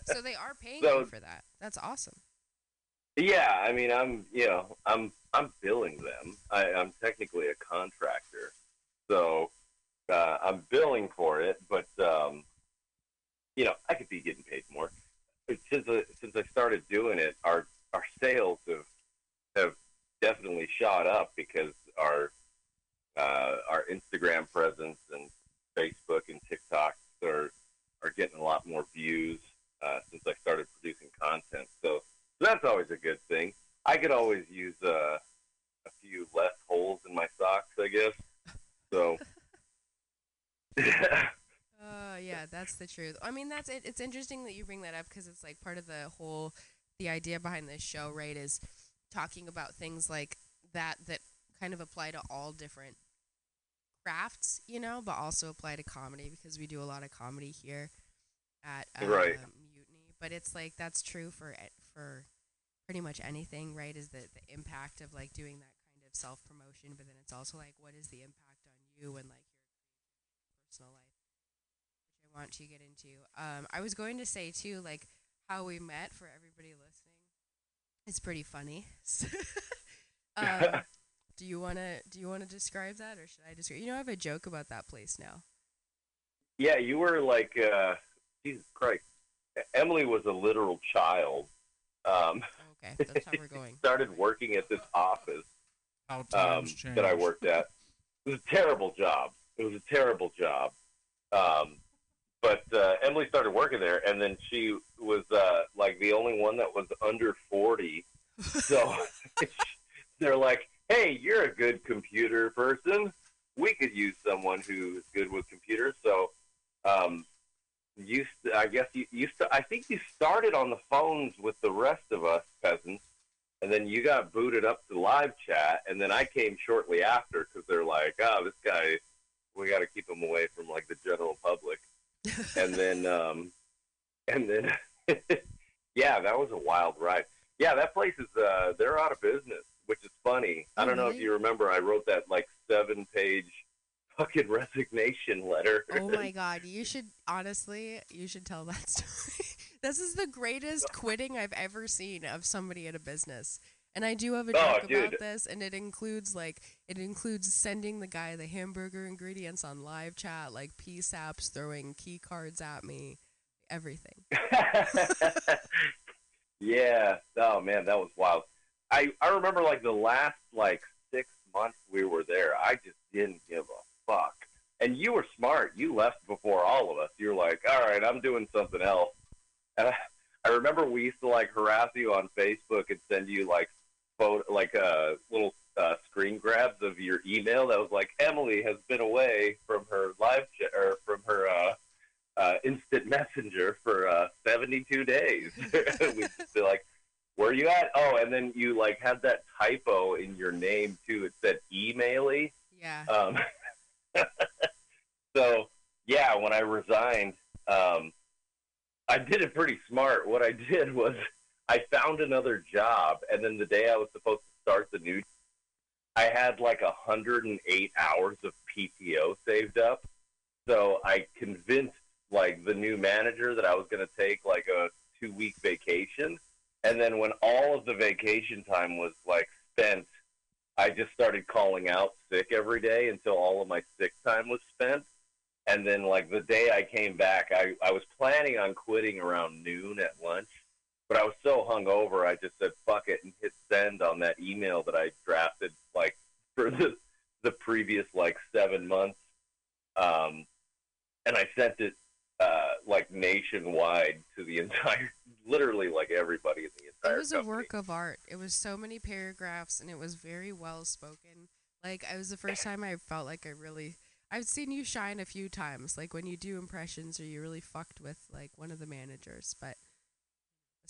Speaker 10: So they are paying
Speaker 11: So-
Speaker 10: you for that. That's awesome.
Speaker 11: yeah, I mean, I'm you know I'm I'm billing them. I, I'm technically a contractor, so uh, I'm billing for it, but um, you know I could be getting paid more. Since I, since I started doing it, our our sales have have definitely shot up because our uh, our Instagram presence and Facebook and TikTok are are getting a lot more views uh, since I started producing content. So, so that's always a good thing. I could always use uh, a few less holes in my socks, I guess. So,
Speaker 10: Uh, *laughs* yeah, that's the truth. I mean, that's it. It's interesting that you bring that up because it's like part of the whole, the idea behind this show, right? Is talking about things like that that kind of apply to all different crafts, you know, but also apply to comedy because we do a lot of comedy here at uh,
Speaker 11: Right.
Speaker 10: Mutiny. But it's like that's true for for pretty much anything, right? Is the the impact of like doing that kind of self promotion, but then it's also like what is the impact on you and like personal life which I want to get into. Um, I was going to say too, like how we met for everybody listening. It's pretty funny. *laughs* um, *laughs* do you wanna do you wanna describe that, or should I describe? You know, I have a joke about that place now.
Speaker 11: yeah, you were like, uh, Jesus Christ. Emily was a literal child. Um,
Speaker 10: Okay, that's how we're *laughs* going.
Speaker 11: started working at this office um, that I worked at. It was a terrible job. It was a terrible job. Um, but uh, Emily started working there, and then she was uh, like the only one that was under forty. So *laughs* they're like, "Hey, you're a good computer person. We could use someone who is good with computers." So um, I guess you, I think you started on the phones with the rest of us peasants, and then you got booted up to live chat, and then I came shortly after because they're like, "Oh, this guy, we got to keep them away from like the general public." and then, *laughs* um, and then, *laughs* yeah, that was a wild ride. Yeah, that place is uh, they're out of business, which is funny. I don't know if you remember, I wrote that like seven-page *laughs* fucking resignation letter.
Speaker 10: Oh my god, you should honestly, you should tell that story. this is the greatest quitting I've ever seen of somebody at a business. And I do have a
Speaker 11: Oh,
Speaker 10: joke
Speaker 11: dude.
Speaker 10: about this, and it includes like it includes sending the guy the hamburger ingredients on live chat, like PSAPs throwing key cards at me, everything. *laughs*
Speaker 11: yeah. Oh man, that was wild. I I remember like the last like six months we were there. I just didn't give a fuck. And you were smart. You left before all of us. You're like, all right, I'm doing something else. And I, I remember we used to like harass you on Facebook and send you like photo, like uh, little uh, screen grabs of your email that was like Emily has been away from her live chat or from her uh, uh, instant messenger for uh, 72 days. *laughs* We'd just be like, where you at? Oh, and then you like had that typo in your name too. It said emaily.
Speaker 10: Yeah.
Speaker 11: Um, *laughs* so yeah, when I resigned, um, I did it pretty smart. What I did was I found another job, and then the day I was supposed to start the new, I had like a hundred and eight hours of PTO saved up. So I convinced like the new manager that I was going to take like a two week vacation, and then when all of the vacation time was like spent, I just started calling out sick every day until all of my sick time was spent. And then, like the day I came back, I, I was planning on quitting around noon at lunch, but I was so hungover, I just said fuck it and hit send on that email that I drafted like for the the previous like seven months. Um, and I sent it uh, like nationwide to the entire, literally like everybody in the entire.
Speaker 10: It was a work of art. It was so many paragraphs and it was very well spoken. Like it was the first time I felt like I really I've seen you shine a few times, like when you do impressions or you really fucked with like one of the managers, but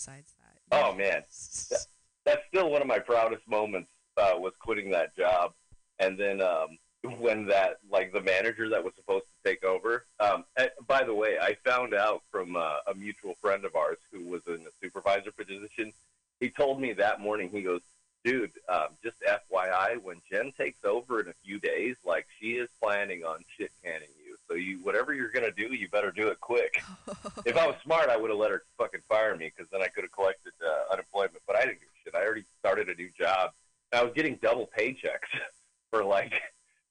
Speaker 10: besides that.
Speaker 11: Oh man, That- that's still one of my proudest moments uh, was quitting that job, and then um, when that like the manager that was supposed to take over. Um, eh, by the way, I found out from uh, a mutual friend of ours who was in a supervisor position. He told me that morning. He goes, "Dude, um, just FYI, when Jen takes over in a few days, like she is planning on shit canning you, so you whatever you're gonna do, you better do it quick. *laughs* if I was smart, I would have let her fucking fire me because then I could have collected uh, unemployment. But I didn't give a shit. I already started a new job. I was getting double paychecks *laughs* for like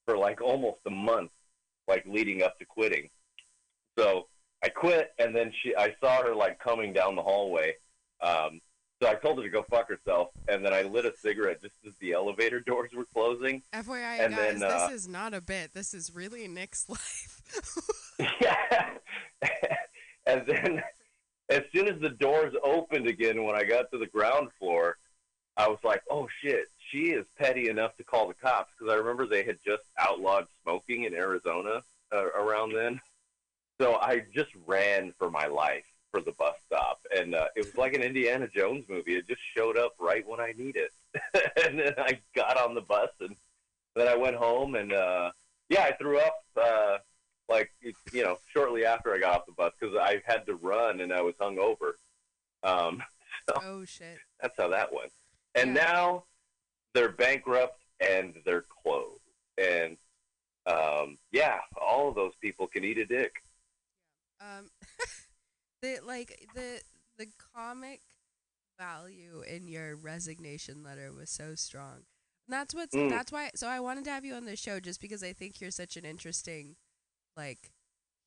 Speaker 11: for like almost a month, like leading up to quitting. So I quit, and then she I saw her like coming down the hallway. Um, so I told her to go fuck herself, and then I lit a cigarette just as the elevator *laughs* doors were closing.
Speaker 10: FYI,
Speaker 11: And
Speaker 10: guys,
Speaker 11: then, uh,
Speaker 10: this is not a bit. This is really Nick's *laughs* life.
Speaker 11: yeah. *laughs* and then as soon as the doors opened again when I got to the ground floor, I was like, "Oh shit, she is petty enough to call the cops." Because I remember they had just outlawed smoking in Arizona uh, around then. So I just ran for my life for the bus stop, and uh, it was like an Indiana Jones movie. It just showed up right when I need it, *laughs* and then I got on the bus, and then I went home, and uh, yeah, I threw up. Uh, like you know, shortly after I got off the bus because I had to run and I was hungover. Um, *laughs* so
Speaker 10: oh shit.
Speaker 11: that's how that went. And now they're bankrupt and they're closed. And um, yeah, all of those people can eat a dick.
Speaker 10: Um, *laughs* the like the the comic value in your resignation letter was so strong. And that's what's
Speaker 11: Mm.
Speaker 10: that's why. So I wanted to have you on the show just because I think you're such an interesting, like,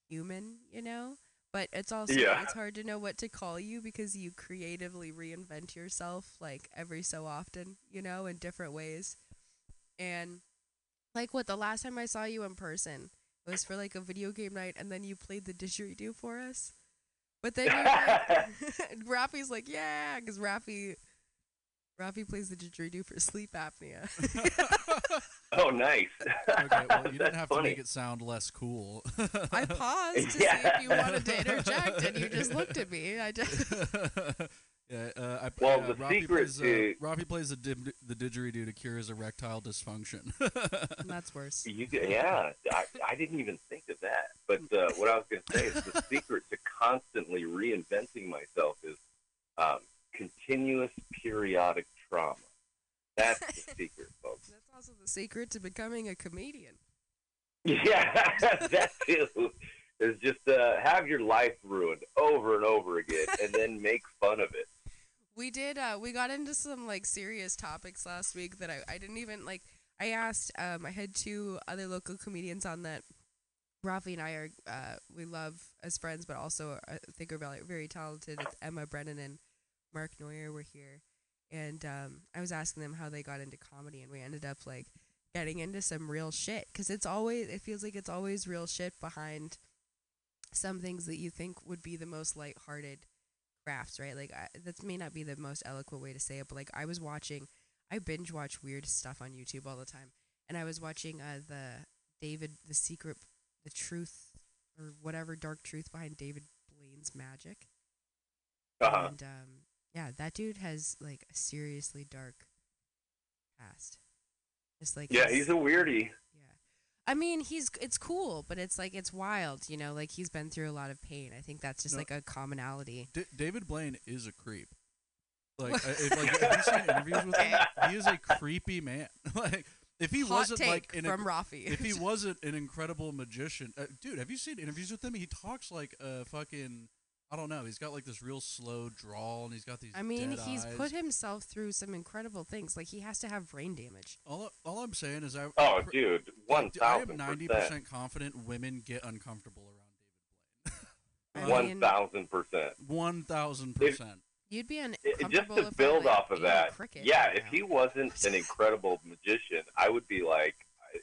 Speaker 10: human. You know. But it's also
Speaker 11: Yeah.
Speaker 10: it's hard to know what to call you because you creatively reinvent yourself like every so often, you know, in different ways. And like what the last time I saw you in person, it was for like a video game night, and then you played the didgeridoo for us. But then you're like, *laughs* *laughs* Rafi's like, yeah, because Rafi, Rafi plays the didgeridoo for sleep apnea. *laughs*
Speaker 11: Oh, nice.
Speaker 12: Okay, well, you didn't have
Speaker 11: funny.
Speaker 12: to make it sound less cool.
Speaker 10: I paused to see if you wanted to interject, and you just looked at me. I just.
Speaker 12: Yeah, uh, I,
Speaker 11: Well,
Speaker 12: uh,
Speaker 11: the
Speaker 12: Rafi
Speaker 11: secret
Speaker 12: plays, uh,
Speaker 11: to-
Speaker 12: Rafi plays the, dim- the didgeridoo to cure his erectile dysfunction.
Speaker 10: That's worse. *laughs*
Speaker 11: You, yeah, I, I didn't even think of that. But uh, what I was going to say is the *laughs* secret to constantly reinventing myself is um, continuous periodic trauma. That's the *laughs* secret, folks.
Speaker 10: That's also the secret to becoming a comedian.
Speaker 11: Yeah, that too. Is just uh, have your life ruined over and over again, and then make fun of it.
Speaker 10: We did. Uh, we got into some like serious topics last week that I, I didn't even like. I asked. Um, I had two other local comedians on that. Rafi and I are. Uh, we love as friends, but also I think are very very talented. Emma Brennan and Mark Neuer were here, and um, I was asking them how they got into comedy, and we ended up like getting into some real shit because it's always it feels like it's always real shit behind some things that you think would be the most lighthearted crafts, right? Like I, that may not be the most eloquent way to say it, but like I was watching, I binge watch weird stuff on YouTube all the time, and I was watching uh, the David, the secret, the truth, or whatever dark truth behind David Blaine's magic,
Speaker 11: Uh-huh.
Speaker 10: and um, yeah, that dude has like a seriously dark past. Just like
Speaker 11: Yeah, he's a weirdie.
Speaker 10: I mean, he's it's cool, but it's like it's wild, you know. Like he's been through a lot of pain. I think that's just
Speaker 12: No.
Speaker 10: like a commonality.
Speaker 12: D- David Blaine is a creep. Like, *laughs* if, like, have you seen interviews with him? He is a creepy man. *laughs* like, if he
Speaker 10: Hot
Speaker 12: wasn't
Speaker 10: take
Speaker 12: like an,
Speaker 10: from Rafi.
Speaker 12: if he *laughs* wasn't an incredible magician, uh, dude, have you seen interviews with him? He talks like a fucking, I don't know. He's got like this real slow drawl, and he's got these.
Speaker 10: I mean,
Speaker 12: dead
Speaker 10: he's
Speaker 12: eyes.
Speaker 10: put himself through some incredible things. Like he has to have brain damage.
Speaker 12: All, all I'm saying is, I.
Speaker 11: Oh,
Speaker 12: pr-
Speaker 11: dude,
Speaker 12: I- I am
Speaker 11: 1000%.
Speaker 12: ninety percent confident women get uncomfortable around David Blaine.
Speaker 11: One thousand percent.
Speaker 12: One thousand percent.
Speaker 10: You'd be an
Speaker 11: It- just to build off of that, yeah,
Speaker 10: right
Speaker 11: if he wasn't an incredible magician, I would be like,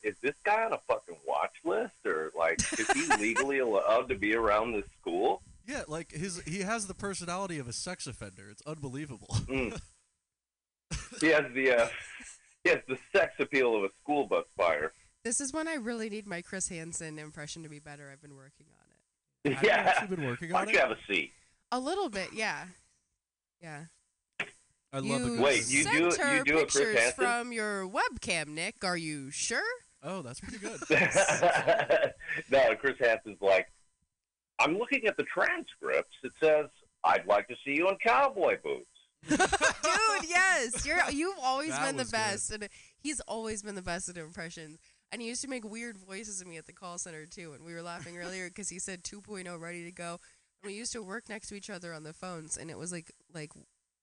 Speaker 11: is this guy on a fucking watch list, or like, is he legally *laughs* allowed to be around this school?
Speaker 12: Yeah, like his he has the personality of a sex offender. It's unbelievable.
Speaker 11: Mm. *laughs* He has the uh, he has the sex appeal of a school bus fire.
Speaker 10: This is when I really need my Chris Hansen impression to be better. I've been working on it.
Speaker 12: I've
Speaker 11: yeah,
Speaker 12: actually been working
Speaker 11: why
Speaker 12: on
Speaker 11: don't you have a seat?
Speaker 10: A little bit, yeah, yeah.
Speaker 12: I love a
Speaker 10: you
Speaker 12: good
Speaker 11: Wait, you
Speaker 10: sent
Speaker 11: do-
Speaker 10: her
Speaker 11: you do a Chris
Speaker 10: pictures
Speaker 11: Hansen?
Speaker 10: from your webcam, Nick. Are you sure?
Speaker 12: Oh, that's pretty good. *laughs*
Speaker 11: no, Chris Hansen's like, I'm looking at the transcripts. It says, I'd like to see you in cowboy boots. *laughs*
Speaker 10: Dude, yes, you're you've always
Speaker 12: That
Speaker 10: been the
Speaker 12: was good.
Speaker 10: best, and he's always been the best at impressions. And he used to make weird voices of me at the call center too. And we were laughing earlier because he said 2.0 ready to go. And we used to work next to each other on the phones, and it was like like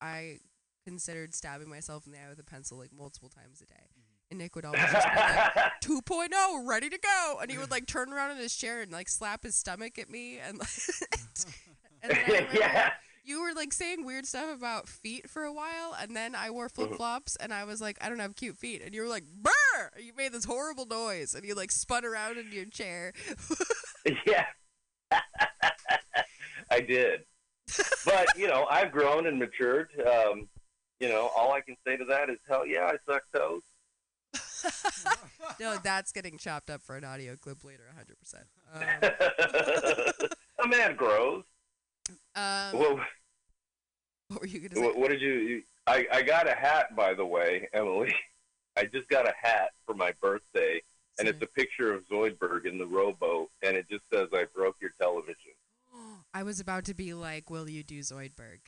Speaker 10: I considered stabbing myself in the eye with a pencil like multiple times a day. And Nick would *laughs* always just be like 2.0 ready to go, and he would like turn around in his chair and like slap his stomach at me, and like, *laughs* and *laughs*
Speaker 11: Yeah.
Speaker 10: you were like saying weird stuff about feet for a while, and then I wore flip flops, and I was like, I don't have cute feet, and you were like, brr! You made this horrible noise, and you like spun around in your chair.
Speaker 11: yeah. I did. But, you know, I've grown and matured. Um, you know, all I can say to that is, hell yeah, I suck toes.
Speaker 10: No, that's getting chopped up for an audio clip later, 100%. Um, *laughs*
Speaker 11: A man grows.
Speaker 10: um,
Speaker 11: What,
Speaker 10: what were you gonna say?
Speaker 11: what, what did you, you I, I got a hat, by the way, Emily. I just got a hat for my birthday, and it's a picture of Zoidberg in the rowboat, and it just says, I broke your television. *gasps*
Speaker 10: I was about to be like, "Will you do Zoidberg?"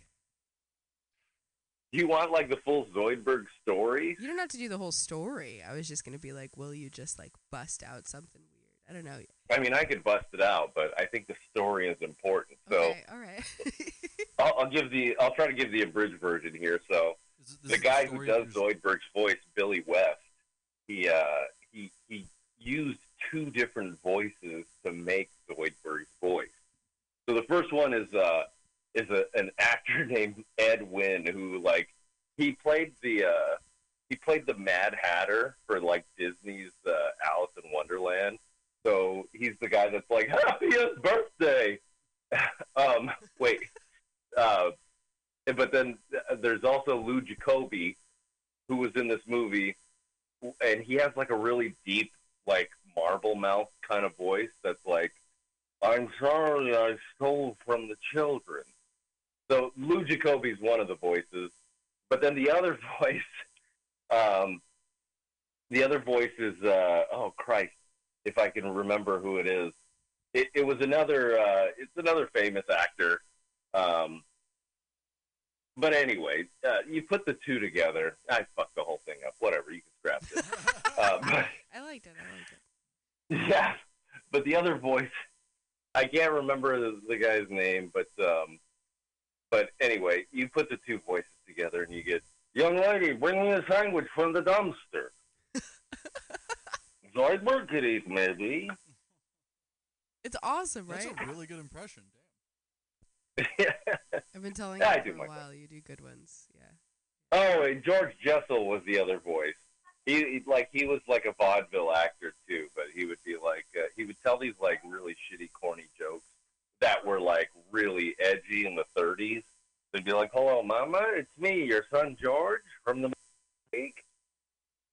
Speaker 11: You want, like, the full Zoidberg story?
Speaker 10: You don't have to do the whole story. I was just gonna be like, "Will you just like bust out something weird?" I don't know.
Speaker 11: I mean, I could bust it out, but I think the story is important. So
Speaker 10: Okay, all right. *laughs*
Speaker 11: I'll, I'll give the I'll try to give the abridged version here. So the guy who does Zoidberg's voice, Billy West, he uh, he he used two different voices to make Zoidberg's voice. So the first one is uh, is a, an actor *laughs* named Ed Wynn who like he played the uh, he played the Mad Hatter for like Disney's uh, Alice in Wonderland. So he's the guy that's like *laughs* happiest birthday. *laughs* um, wait, uh, but then uh, there's also Lou Jacobi, who was in this movie, and he has like a really deep, like marble mouth kind of voice that's like, "I'm sorry, I stole from the children." So Lou Jacobi's one of the voices, but then the other *laughs* voice, um, the other voice is uh, oh Christ, if I can remember who it is. It, it was another. Uh, it's another famous actor. Um, but anyway, uh, you put the two together. I fucked the whole thing up. Whatever, you can scrap it. *laughs* uh, but,
Speaker 10: I liked it. I liked it.
Speaker 11: yeah, but the other voice, I can't remember the, the guy's name, but um, but anyway, you put the two voices together and you get, young lady, bring me a sandwich from the dumpster. *laughs* Zoidberg could eat, maybe.
Speaker 10: It's awesome, right?
Speaker 12: That's a really good impression. Damn. *laughs*
Speaker 10: I've been telling
Speaker 11: I
Speaker 10: you
Speaker 11: do
Speaker 10: for
Speaker 11: my
Speaker 10: a while. You do good ones. Yeah.
Speaker 11: Oh, and George Jessel was the other voice. He, he like he was like a vaudeville actor too, but he would be like uh, he would tell these like really shitty, corny jokes that were like really edgy in the 30s. They'd be like, "Hello, Mama, it's me, son George from the week."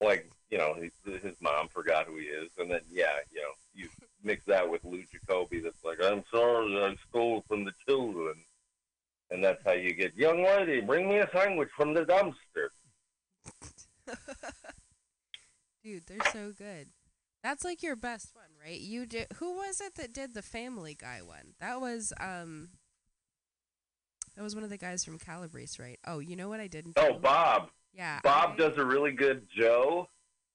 Speaker 11: Like you know, his, his mom forgot who he is, and then yeah, you know, you mix that with Lou Jacobi. That's like, "I'm sorry, I stole from the children." And that's how you get, young lady, bring me a sandwich from the dumpster. *laughs*
Speaker 10: Dude, they're so good. That's like your best one, right? You did. Who was it that did the Family Guy one? That was um. That was one of the guys from Calabrese, right? Oh, you know what I didn't.
Speaker 11: Oh. Bob.
Speaker 10: Yeah.
Speaker 11: Bob
Speaker 10: I-
Speaker 11: does a really good Joe.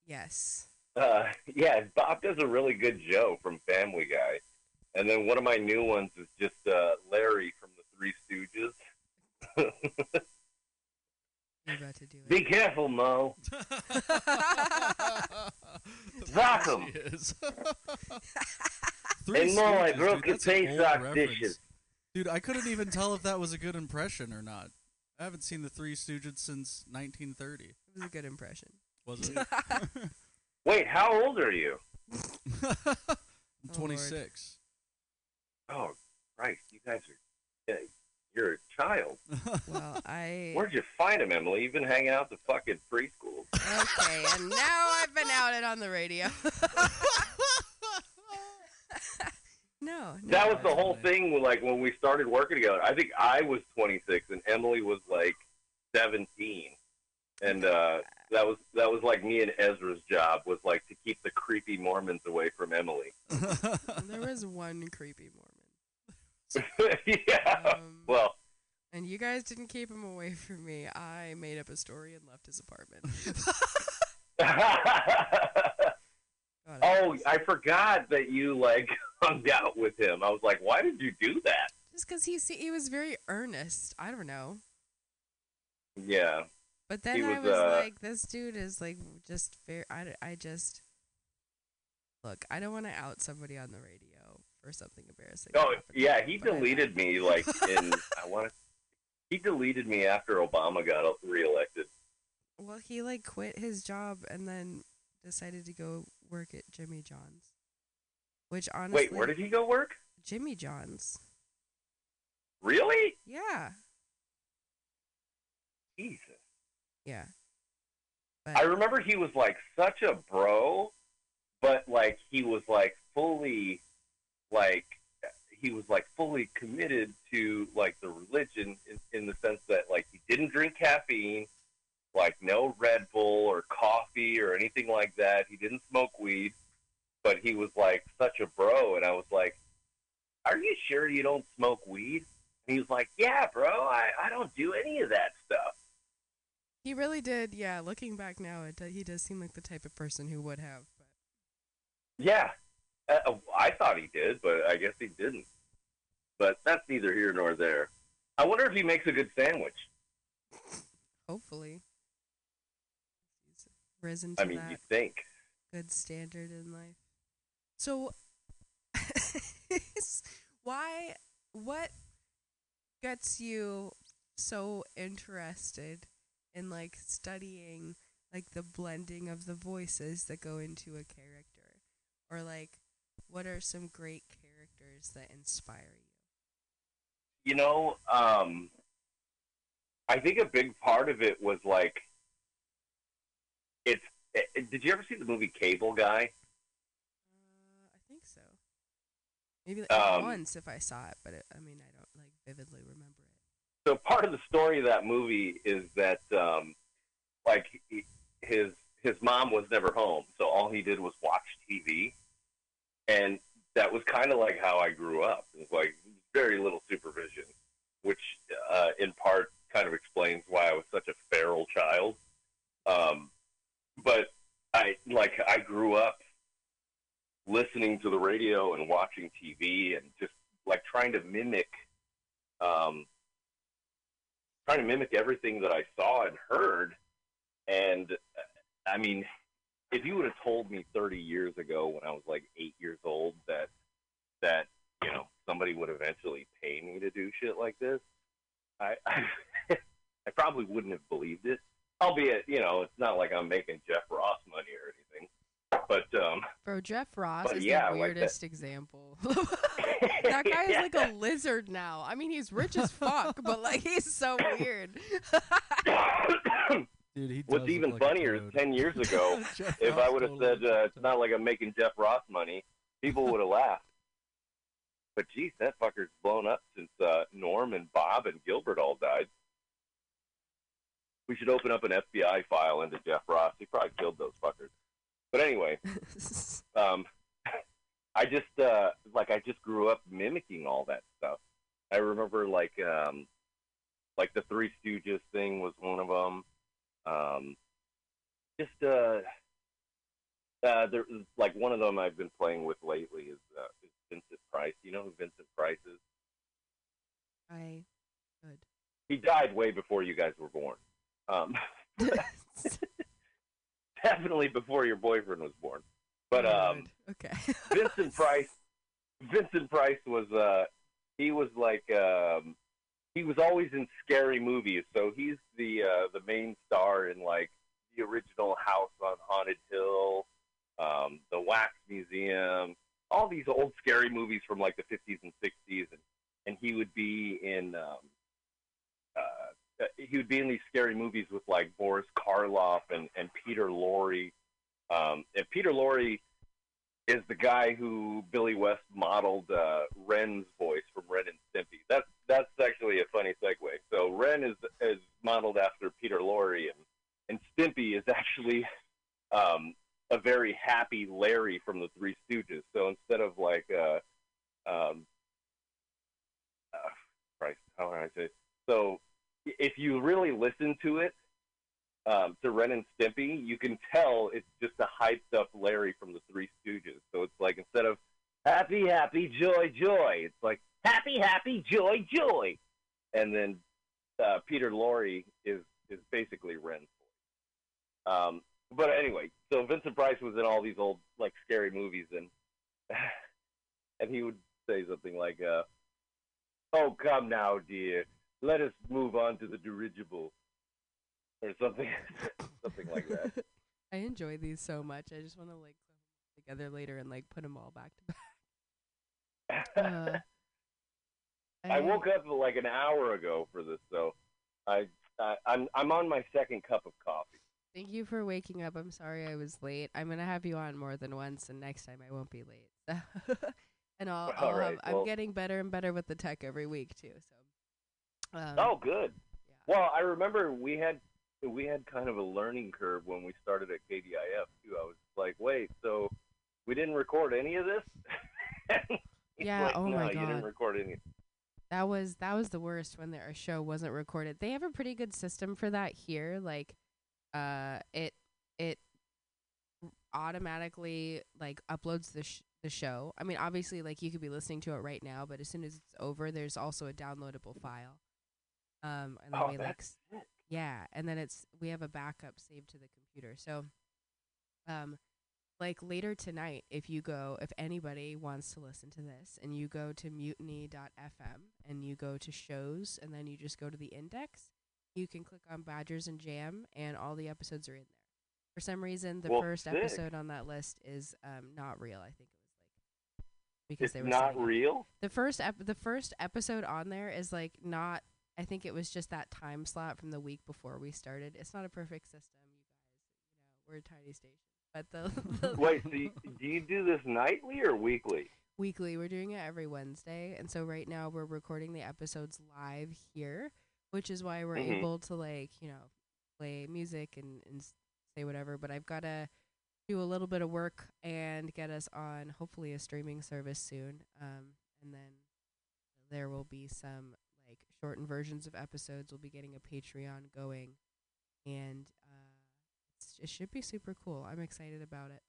Speaker 10: Yes.
Speaker 11: Uh, yeah, Bob does a really good Joe from Family Guy. And then one of my new ones is just uh, Larry from the Three Stooges. *laughs*
Speaker 10: You're about to do it.
Speaker 11: Be careful, Moe. *laughs* Rock 'em.
Speaker 12: He is. *laughs*
Speaker 11: And Moe, I broke your
Speaker 12: that's an
Speaker 11: face
Speaker 12: old
Speaker 11: sock dishes.
Speaker 12: Dude, I couldn't even tell if that was a good impression or not. I haven't seen the Three Stooges since 1930.
Speaker 10: It was a good impression.
Speaker 12: Was *laughs* it?
Speaker 11: Wait, how old are you?
Speaker 12: I'm *laughs* oh,
Speaker 10: Lord.
Speaker 12: 26.
Speaker 11: Oh, Christ, you guys are. Yeah, you're a child.
Speaker 10: Well, I. *laughs*
Speaker 11: Where'd you find him, Emily? You've been hanging out the fucking preschool.
Speaker 10: Okay, and now I've been outed on the radio. no, no.
Speaker 11: That was the whole thing. When, like when we started working together, I think I was 26 and Emily was like 17, and uh, that was that was like me and Ezra's job was like to keep the creepy Mormons away from Emily. *laughs*
Speaker 10: There was one creepy Mormon. *laughs*
Speaker 11: yeah.
Speaker 10: Um,
Speaker 11: well,
Speaker 10: And you guys didn't keep him away from me. I made up a story and left his apartment. *laughs* God,
Speaker 11: oh, Oh, I forgot that you like hung out with him. I was like, why did you do that?
Speaker 10: Just because he se- he was very earnest. I don't know.
Speaker 11: Yeah.
Speaker 10: But then
Speaker 11: He
Speaker 10: I
Speaker 11: was,
Speaker 10: was
Speaker 11: uh,
Speaker 10: like, this dude is like just very. I, I just look. I don't want to out somebody on the radio for something embarrassing.
Speaker 11: Oh, yeah. He deleted me like *laughs* in I want to. He deleted me after Obama got reelected.
Speaker 10: Well, he like quit his job and then decided to go work at Jimmy John's. Which honestly,
Speaker 11: Wait, where did he go work?
Speaker 10: Jimmy John's.
Speaker 11: Really?
Speaker 10: Yeah,
Speaker 11: Jesus.
Speaker 10: yeah.
Speaker 11: I remember he was like such a bro, but like he was like fully, like he was like fully committed to like the religion in, in the sense that like he didn't drink caffeine, like no Red Bull or coffee or anything like that. He didn't smoke weed, but he was like such a bro, and I was like, "Are you sure you don't smoke weed?" And he was like, "Yeah, bro, I I don't do any of that stuff."
Speaker 10: He really did. Yeah, looking back now, it he does seem like the type of person who would have. But
Speaker 11: Yeah, uh, I thought he did, but I guess he didn't. But that's neither here nor there. I wonder if he makes a good sandwich.
Speaker 10: hopefully, he's risen
Speaker 11: I mean,
Speaker 10: that
Speaker 11: you think?
Speaker 10: good standard in life. So, *laughs* why? What gets you so interested in like studying like the blending of the voices that go into a character, or like what are some great characters that inspire you?
Speaker 11: You know, um, I think a big part of it was like, it's. eh, eh, did you ever see the movie Cable Guy?
Speaker 10: I think so. Maybe like
Speaker 11: Um,
Speaker 10: once if I saw it, but it, I mean I don't like vividly remember it.
Speaker 11: so part of the story of that movie is that um like he, his his mom was never home so all he did was watch tv and that was kind of like how i grew up it was like very little supervision which uh in part kind of explains why i was such a feral child um but i like i grew up listening to the radio and watching tv and just like trying to mimic um trying to mimic everything that I saw and heard. And I mean, if you would have told me 30 years ago when I was like eight years old that that you know somebody would eventually pay me to do shit like this, I I, *laughs* I probably wouldn't have believed it. Albeit, you know, it's not like I'm making Jeff Ross money or anything. But um,
Speaker 10: Bro, Jeff Ross is
Speaker 11: yeah,
Speaker 10: the
Speaker 11: like
Speaker 10: weirdest example. *laughs* that guy is like a *laughs* lizard now. I mean, he's rich as *laughs* fuck, but like he's so weird.
Speaker 12: Dude, he
Speaker 11: What's
Speaker 12: does
Speaker 11: even
Speaker 12: like a
Speaker 11: funnier is
Speaker 12: toad.
Speaker 11: ten years ago,
Speaker 12: Jeff
Speaker 11: if I would have
Speaker 12: totally
Speaker 11: said uh, it's not like I'm making Jeff Ross money, people would have laughed. But geez, that fucker's blown up since uh, Norm and Bob and Gilbert all died. We should open up an FBI file into Jeff Ross. He probably killed those fuckers. But anyway, *laughs* um, *laughs* I just uh, like I just grew up mimicking all that stuff. I remember like um, like the Three Stooges thing was one of them. Um, just uh, uh, there like one of them I've been playing with lately is, uh, is Vincent Price. You know who Vincent Price is?
Speaker 10: I good.
Speaker 11: He died way before you guys were born. Um, *laughs* *laughs* definitely before your boyfriend was born. But um,
Speaker 10: okay. *laughs*
Speaker 11: Vincent Price, Vincent Price was uh, he was like um, he was always in scary movies. So he's the uh, the main star in like the original House on Haunted Hill, um, the Wax Museum, all these old scary movies from like the 50s and 60s, and and he would be in um, uh, he would be in these scary movies with like Boris Karloff and and Peter Lorre. Um, and Peter Lorre is the guy who Billy West modeled uh, Ren's voice from Ren and Stimpy. That's that's actually a funny segue. So Ren is is modeled after Peter Lorre, and and Stimpy is actually um, a very happy Larry from the Three Stooges. So instead of like uh, um, uh, Christ, how do I say? So if you really listen to it, um, to Ren and Stimpy, you can tell it's just a hyped up Larry from the Three Stooges. So it's like instead of happy, happy, joy, joy. It's like happy, happy, joy, joy. And then uh, Peter Lorre is is basically Ren's voice. Um, but anyway, so Vincent Price was in all these old like scary movies, and *laughs* and he would say something like, uh, "Oh, come now, dear, let us move on to the dirigible," or something, *laughs* something like that.
Speaker 10: I enjoy these so much. I just want to like put them together later and like put them all back to back. *laughs* Uh,
Speaker 11: I woke up like an hour ago for this, so I, I I'm I'm on my second cup of coffee.
Speaker 10: Thank you for waking up. I'm sorry I was late. I'm gonna have you on more than once, and next time I won't be late. *laughs* and I'll, I'll
Speaker 11: right,
Speaker 10: have, I'm getting better and better with the tech every week too. So. Um,
Speaker 11: oh, good. Yeah. Well, I remember we had we had kind of a learning curve when we started at KDIF too. I was like, wait, so we didn't record any of this? *laughs*
Speaker 10: Yeah,
Speaker 11: like,
Speaker 10: oh
Speaker 11: no,
Speaker 10: my god.
Speaker 11: you didn't record any.
Speaker 10: That was that was the worst when their show wasn't recorded. They have a pretty good system for that here. Like, uh, it it automatically like uploads the sh- the show. I mean, obviously, like you could be listening to it right now, but as soon as it's over, there's also a downloadable file. Um, and then
Speaker 11: Oh,
Speaker 10: we like
Speaker 11: that's
Speaker 10: s- yeah, and then it's we have a backup saved to the computer. So, um, like later tonight, if you go, if anybody wants to listen to this, and you go to mutiny.fm and you go to shows, and then you just go to the index, you can click on Badgers and Jam, and all the episodes are in there. For some reason, the
Speaker 11: Well,
Speaker 10: first
Speaker 11: sick.
Speaker 10: episode on that list is um, not real. I think it was like because
Speaker 11: It's
Speaker 10: they were
Speaker 11: not real.
Speaker 10: The first ep- the first episode on there is like not. I think it was just that time slot from the week before we started. It's not a perfect system, you guys. You know, we're a tiny station, but the, *laughs* the
Speaker 11: Wait, so you, do you do this nightly or weekly?
Speaker 10: weekly. We're doing it every Wednesday, and so right now we're recording the episodes live here, which is why we're
Speaker 11: Mhm.
Speaker 10: able to like you know play music and and say whatever. But I've got to do a little bit of work and get us on hopefully a streaming service soon, um, and then there will be some like shortened versions of episodes. We'll be getting a Patreon going, and uh, it's, it should be super cool. I'm excited about it.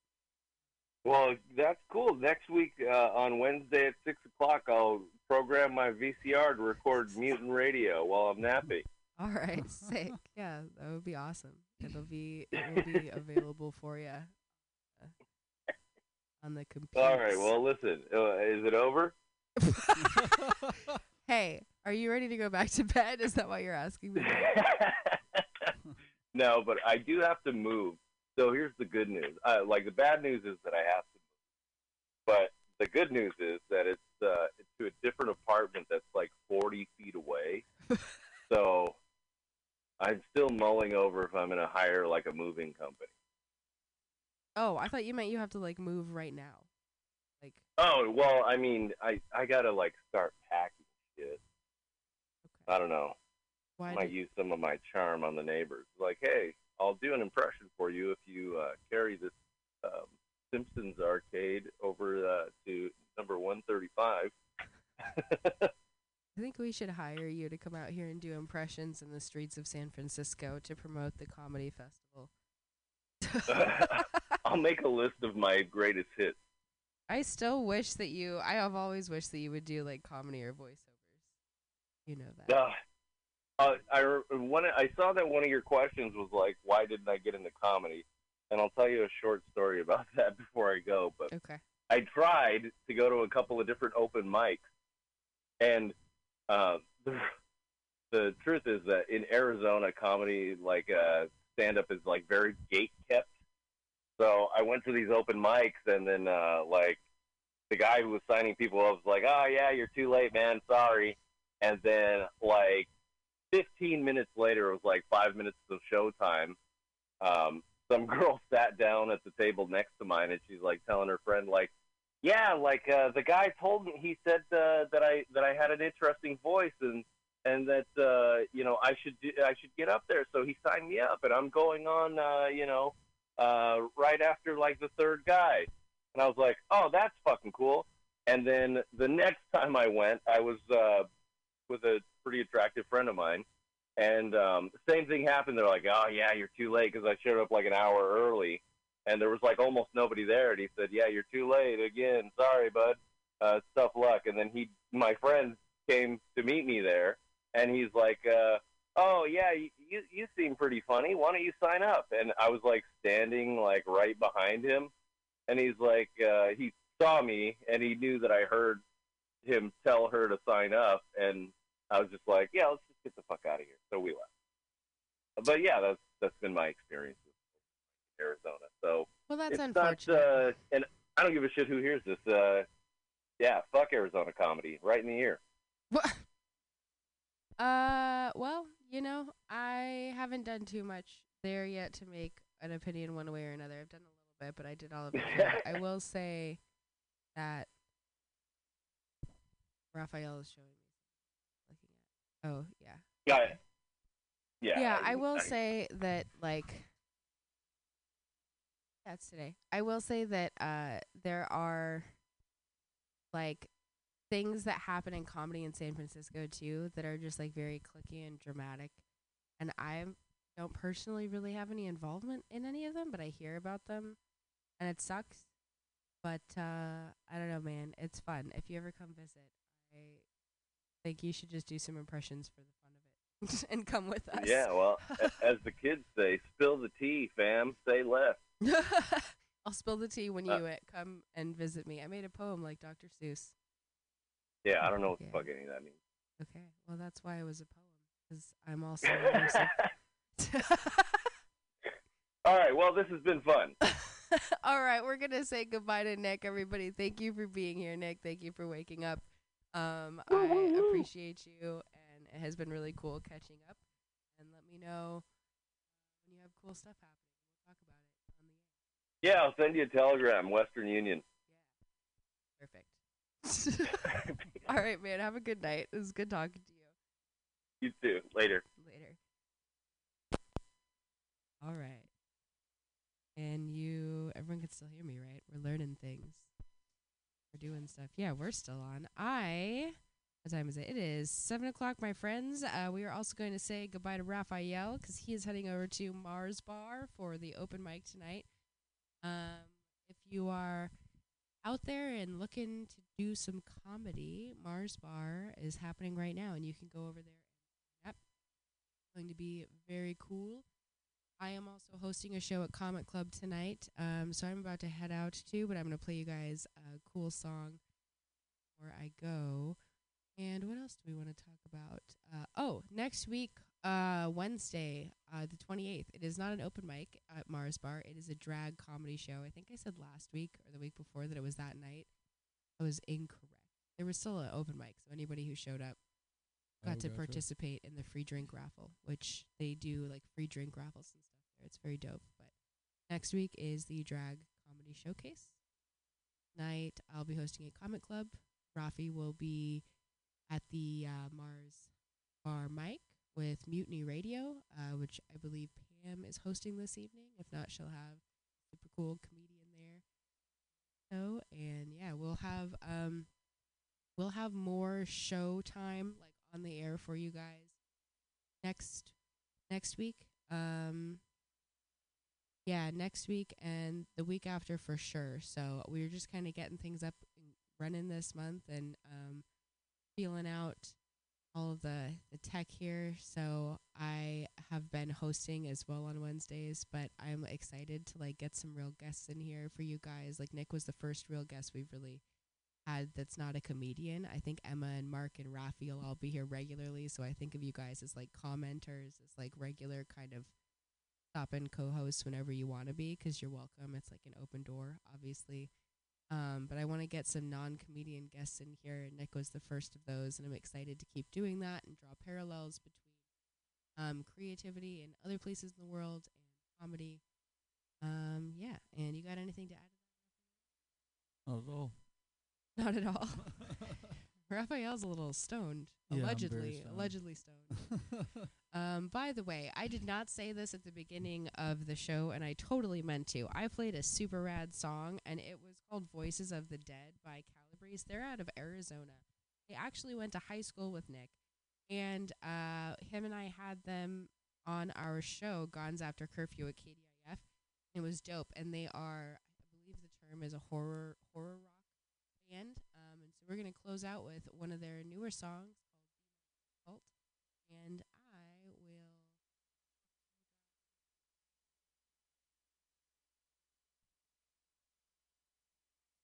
Speaker 11: Well, that's cool. Next week uh, on Wednesday at six o'clock, I'll program my VCR to record *laughs* Mutiny Radio while I'm napping.
Speaker 10: All right, *laughs* sick. Yeah, that would be awesome. It'll be it will be *laughs* available for you on the computer.
Speaker 11: All right. Well, listen. Uh, is it over?
Speaker 10: hey, are you ready to go back to bed? Is that why you're asking me? *laughs*
Speaker 11: No, but I do have to move. So here's the good news. Uh, like the bad news is that I have to move, but the good news is that it's uh, it's to a different apartment that's like 40 feet away. *laughs* so I'm still mulling over if I'm going to hire like a moving company.
Speaker 10: Oh, I thought you meant you have to like move right now. Like,
Speaker 11: Oh well, I mean, I I gotta like start packing shit. I don't know.
Speaker 10: Why
Speaker 11: might use some of my charm on the neighbors. Like, hey, I'll do an impression for you if you uh, carry this um, Simpsons arcade over uh, to number one thirty-five. *laughs*
Speaker 10: I think we should hire you to come out here and do impressions in the streets of San Francisco to promote the comedy festival. *laughs*
Speaker 11: I'll make a list of my greatest hits.
Speaker 10: I still wish that you. I have always wished that you would do like comedy or voiceovers. You know that.
Speaker 11: Uh, uh, I one I saw that one of your questions was like, why didn't I get into comedy? And I'll tell you a short story about *laughs* that before I go. But
Speaker 10: Okay.
Speaker 11: I tried to go to a couple of different open mics, and uh, the, the truth is that in Arizona, comedy like uh, stand up is like very gate kept. So I went to these open mics, and then uh, like the guy who was signing people up was like, "Oh yeah, you're too late, man. Sorry." And then like 15 minutes later, it was like five minutes of showtime. Um, some *laughs* girl sat down at the table next to mine, and she's like telling her friend, like, "Yeah, like uh, the guy told me. He said uh, that I that I had an interesting voice, and and that uh, you know I should do, I should get up there. So he signed me up, and I'm going on, uh, you know, uh, right after like the third guy." And I was like, "Oh, that's fucking cool." And then the next *laughs* time I went, I was uh, with a pretty attractive friend of mine, and um, same thing happened. They're like, "Oh yeah, you're too late," because I showed up like an hour early, and there was like almost nobody there. And he said, "Yeah, you're too late again. Sorry, bud." uh, tough luck. And then he, my friend, came to meet me there, and he's like, uh, "Oh yeah, you, you you seem pretty funny. Why don't you sign up?" And I was like standing like right behind him, and he's like, uh, he saw me, and he knew that I heard him tell her to sign up, and I was just like, "Yeah, let's just get the fuck out of here." So we left. But yeah, that's that's been my experience with Arizona. So
Speaker 10: Well, that's
Speaker 11: it's
Speaker 10: unfortunate.
Speaker 11: Not, uh, and I don't give a shit who hears this. Uh, yeah, fuck Arizona comedy, right in the ear. *laughs*
Speaker 10: Uh, well, you know, I haven't done too much there yet to make an opinion one way or another. I've done a little bit, but I did all of it. I *laughs* will say that Raphael is showing me. Looking at. Oh yeah.
Speaker 11: It. Yeah.
Speaker 10: Yeah, I will say that like that's today. I will say that uh there are like things that happen in comedy in San Francisco too that are just like very clicky and dramatic. And I don't personally really have any involvement in any of them, but I hear about them and it sucks. But uh I don't know, man. It's fun. If you ever come visit, I think you should just do some impressions for the fun of it *laughs* and come with us.
Speaker 11: Yeah, well, *laughs* as the kids say, spill the tea, fam. Say less. *laughs*
Speaker 10: I'll spill the tea when you
Speaker 11: Uh,
Speaker 10: uh, come and visit me. I made a poem like Dr. Seuss.
Speaker 11: Yeah, I don't know what the
Speaker 10: Yeah.
Speaker 11: fuck any of that means.
Speaker 10: Okay, well that's why it was a poem because I'm also.
Speaker 11: All right, well, this has been fun.
Speaker 10: All right, we're gonna say goodbye to Nick. Everybody, thank you for being here, Nick. Thank you for waking up. Um, I appreciate you, and it has been really cool catching up. And let me know when you have cool stuff happening. We'll talk about it on the air.
Speaker 11: Yeah, I'll send you a telegram, Western Union.
Speaker 10: Yeah, perfect. *laughs* All right, man. Have a good night. It was good talking to you.
Speaker 11: You too. Later.
Speaker 10: Later. All right. And you, everyone can still hear me, right? We're learning things. We're doing stuff. Yeah, we're still on. I, what time is it? It is seven o'clock, my friends. Uh, we are also going to say goodbye to Raphael because he is heading over to Mars Bar for the open mic tonight. Um, if you are out there and looking to do some comedy, Mars Bar is happening right now, and you can go over there yep, going to be very cool. I am also hosting a show at Comet Club tonight, um, so I'm about to head out too, but I'm going to play you guys a cool song before I go. And what else do we want to talk about? Uh, oh, next week, uh, Wednesday, uh, the 28th, it is not an open mic at Mars Bar. It is a drag comedy show. I think I said last week or the week before that it was that night. I was incorrect. There was still an open mic, so anybody who showed up got
Speaker 12: Oh,
Speaker 10: to
Speaker 12: gotcha.
Speaker 10: participate in the free drink raffle, which they do like free drink raffles and stuff. It's very dope. But next week is the drag comedy showcase. Night I'll be hosting a Comet Club. Rafi will be at the uh, Mars Bar mic with Mutiny Radio, uh, which I believe Pam is hosting this evening. If not, she'll have super cool comedian there. So and yeah, we'll have um we'll have more show time like on the air for you guys next next week. Um yeah, next week and the week after for sure. So we're just kind of getting things up and running this month and um feeling out all of the the tech here. So I have been hosting as well on Wednesdays, but I'm excited to like get some real guests in here for you guys. Like Nick was the first real guest we've really had that's not a comedian. I think Emma and Mark and Rafi will all be here regularly. So I think of you guys as like commenters, as like regular kind of stop and co-host whenever you want to be because you're welcome. It's like an open door, obviously. Um, but I want to get some non-comedian guests in here, and Nick was the first of those, and I'm excited to keep doing that and draw parallels between um, creativity in other places in the world and comedy. Um, yeah, and you got anything to add?
Speaker 12: Not at all.
Speaker 10: Not at all. *laughs* Raphael's a little stoned,
Speaker 12: Yeah,
Speaker 10: allegedly,
Speaker 12: stoned.
Speaker 10: allegedly stoned. *laughs* um, by the way, I did not say this at the beginning of the show, and I totally meant to. I played a super rad song, and it was called "Voices of the Dead" by Calabrese. They're out of Arizona. They actually went to high school with Nick, and uh, him and I had them on our show, Guns After Curfew at KDIF. It was dope, and they are, I believe the term is a horror horror rock band. And we're gonna close out with one of their newer songs called Be My Cult, and I will.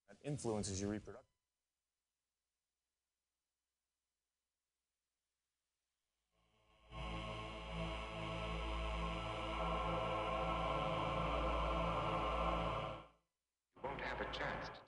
Speaker 13: that influences your reproduction.
Speaker 8: You won't have a chance to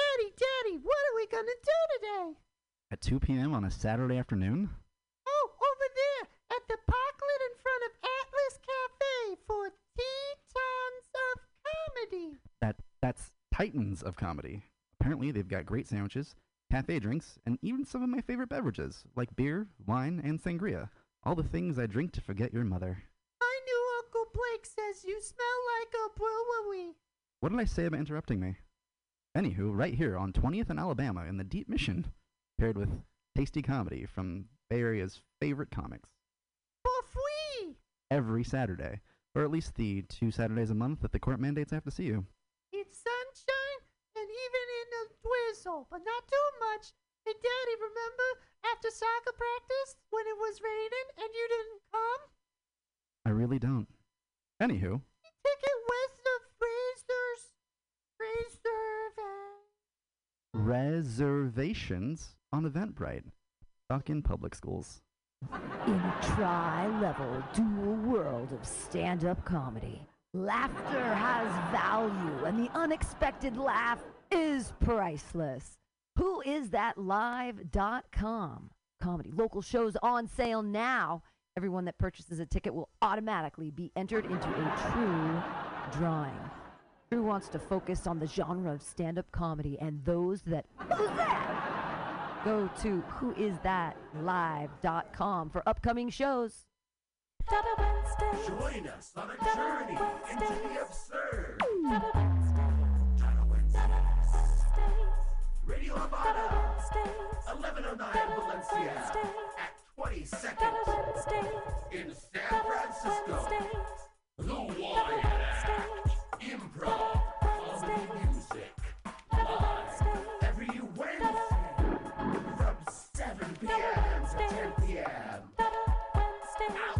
Speaker 14: Daddy, Daddy, what are we gonna do today?
Speaker 15: At 2 p.m. on a Saturday afternoon?
Speaker 14: Oh, over there at the parklet in front of Atlas Cafe for Titans of Comedy.
Speaker 15: That that's Titans of Comedy. Apparently, they've got great sandwiches, cafe drinks, and even some of my favorite beverages, like beer, wine, and sangria. All the things I drink to forget your mother.
Speaker 14: My new Uncle Blake says you smell like a brewery.
Speaker 15: What did I say about interrupting me? Anywho, right here on 20th and Alabama in the Deep Mission, paired with tasty comedy from Bay Area's favorite comics.
Speaker 14: For free.
Speaker 15: Every Saturday, or at least the two Saturdays a month that the court mandates I have to see you.
Speaker 14: It's sunshine and even in a drizzle, but not too much. Hey, Daddy, remember after soccer practice when it was raining and you didn't come?
Speaker 15: I really don't. Anywho,
Speaker 14: Ticket with the freezers.
Speaker 15: Reservations on Eventbrite. Stuck in public schools.
Speaker 16: In a tri-level dual world of stand-up comedy, laughter has value and the unexpected laugh is priceless. Who is that live.com? Comedy local shows on sale now. Everyone that purchases a ticket will automatically be entered into a true drawing. Drew wants to focus on the genre of stand-up comedy and those that who's that? Go to whoisthatlive.com for upcoming shows.
Speaker 5: Join us on a journey into the absurd. Radio Havana, 1109 Valencia, at 22nd in San Francisco. The Wyatt Act, improv, comedy music, live every Wednesday from 7 p.m. to 10 p.m. Outside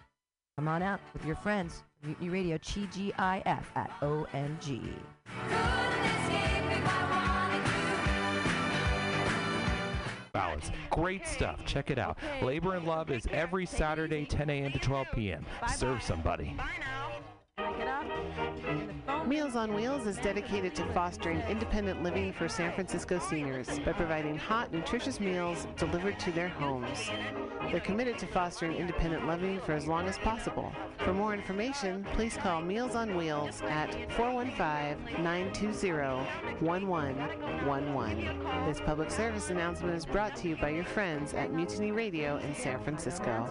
Speaker 16: Come on out with your friends. Mutiny Radio, TGIF at OMG.
Speaker 17: Balance. Great stuff. Check it out. Labor and Love is every Saturday, 10 a.m. to 12 p.m. Serve somebody.
Speaker 18: Meals on Wheels is dedicated to fostering independent living for San Francisco seniors by providing hot, nutritious meals delivered to their homes. They're committed to fostering independent living for as long as possible. For more information, please call Meals on Wheels at 415-920-1111. This public service announcement is brought to you by your friends at Mutiny Radio in San Francisco.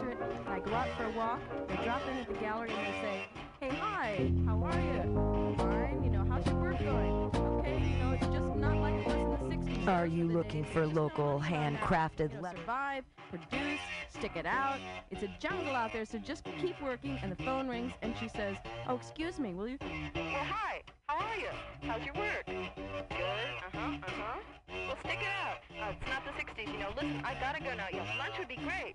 Speaker 19: I go out for a walk, I drop in at the gallery and I say, hey, hi.
Speaker 17: How are you? Fine. You know, how's your work going? Okay, you know, it's just not like it was in the 60s.
Speaker 16: Are you looking for local handcrafted
Speaker 17: You know, survive, produce, stick it out. It's a jungle out there, so just keep working. And the phone rings, and she says, "Oh, excuse me, will you?"
Speaker 20: Well, hi. How are you? How's your work? Good. Uh huh. Uh huh. Well, stick it out. Uh, it's not the 60s, you know. Listen, I gotta go now. Yeah, lunch would be great.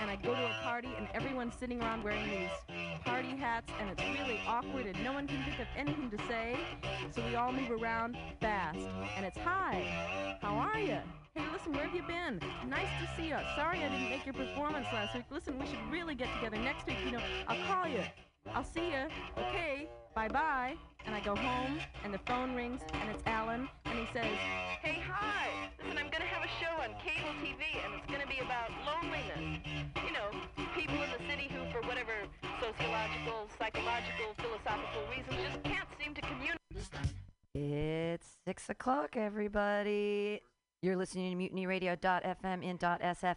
Speaker 17: And I go to a party, and everyone's sitting around wearing these party hats, and it's really awkward, and no one can think of anything to say. So we all move around fast, and it's hi. How are you? Hey, listen, where have you been? Nice to see you. Sorry I didn't make your performance last week. Listen, we should really get together next week. You know, I'll call you. I'll see you. Okay. Bye bye. And I go home, and the phone rings, and it's Alan, and he says,
Speaker 20: Hey, hi. Listen, I'm gonna have a show on cable TV, and it's gonna be about loneliness. You know, people in the city who, for whatever sociological, psychological, philosophical reasons, just can't seem to communicate.
Speaker 16: It's six o'clock, everybody. You're listening to MutinyRadio.fm in .sf.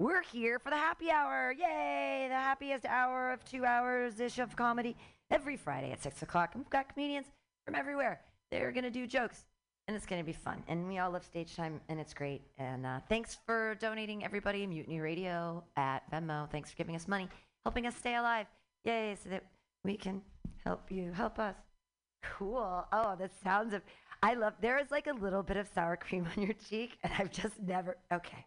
Speaker 16: We're here for the happy hour. Yay! The happiest hour of two hours ish of comedy every Friday at six o'clock. And we've got comedians from everywhere. They're gonna do jokes, and it's gonna be fun. And we all love stage time, and it's great. And uh, thanks for donating, everybody. Mutiny Radio at Venmo. Thanks for giving us money, helping us stay alive. Yay! So that we can help you help us. Cool. Oh, the sounds of. I love. There is like a little bit of sour cream *laughs* on your cheek, and I've just never. Okay.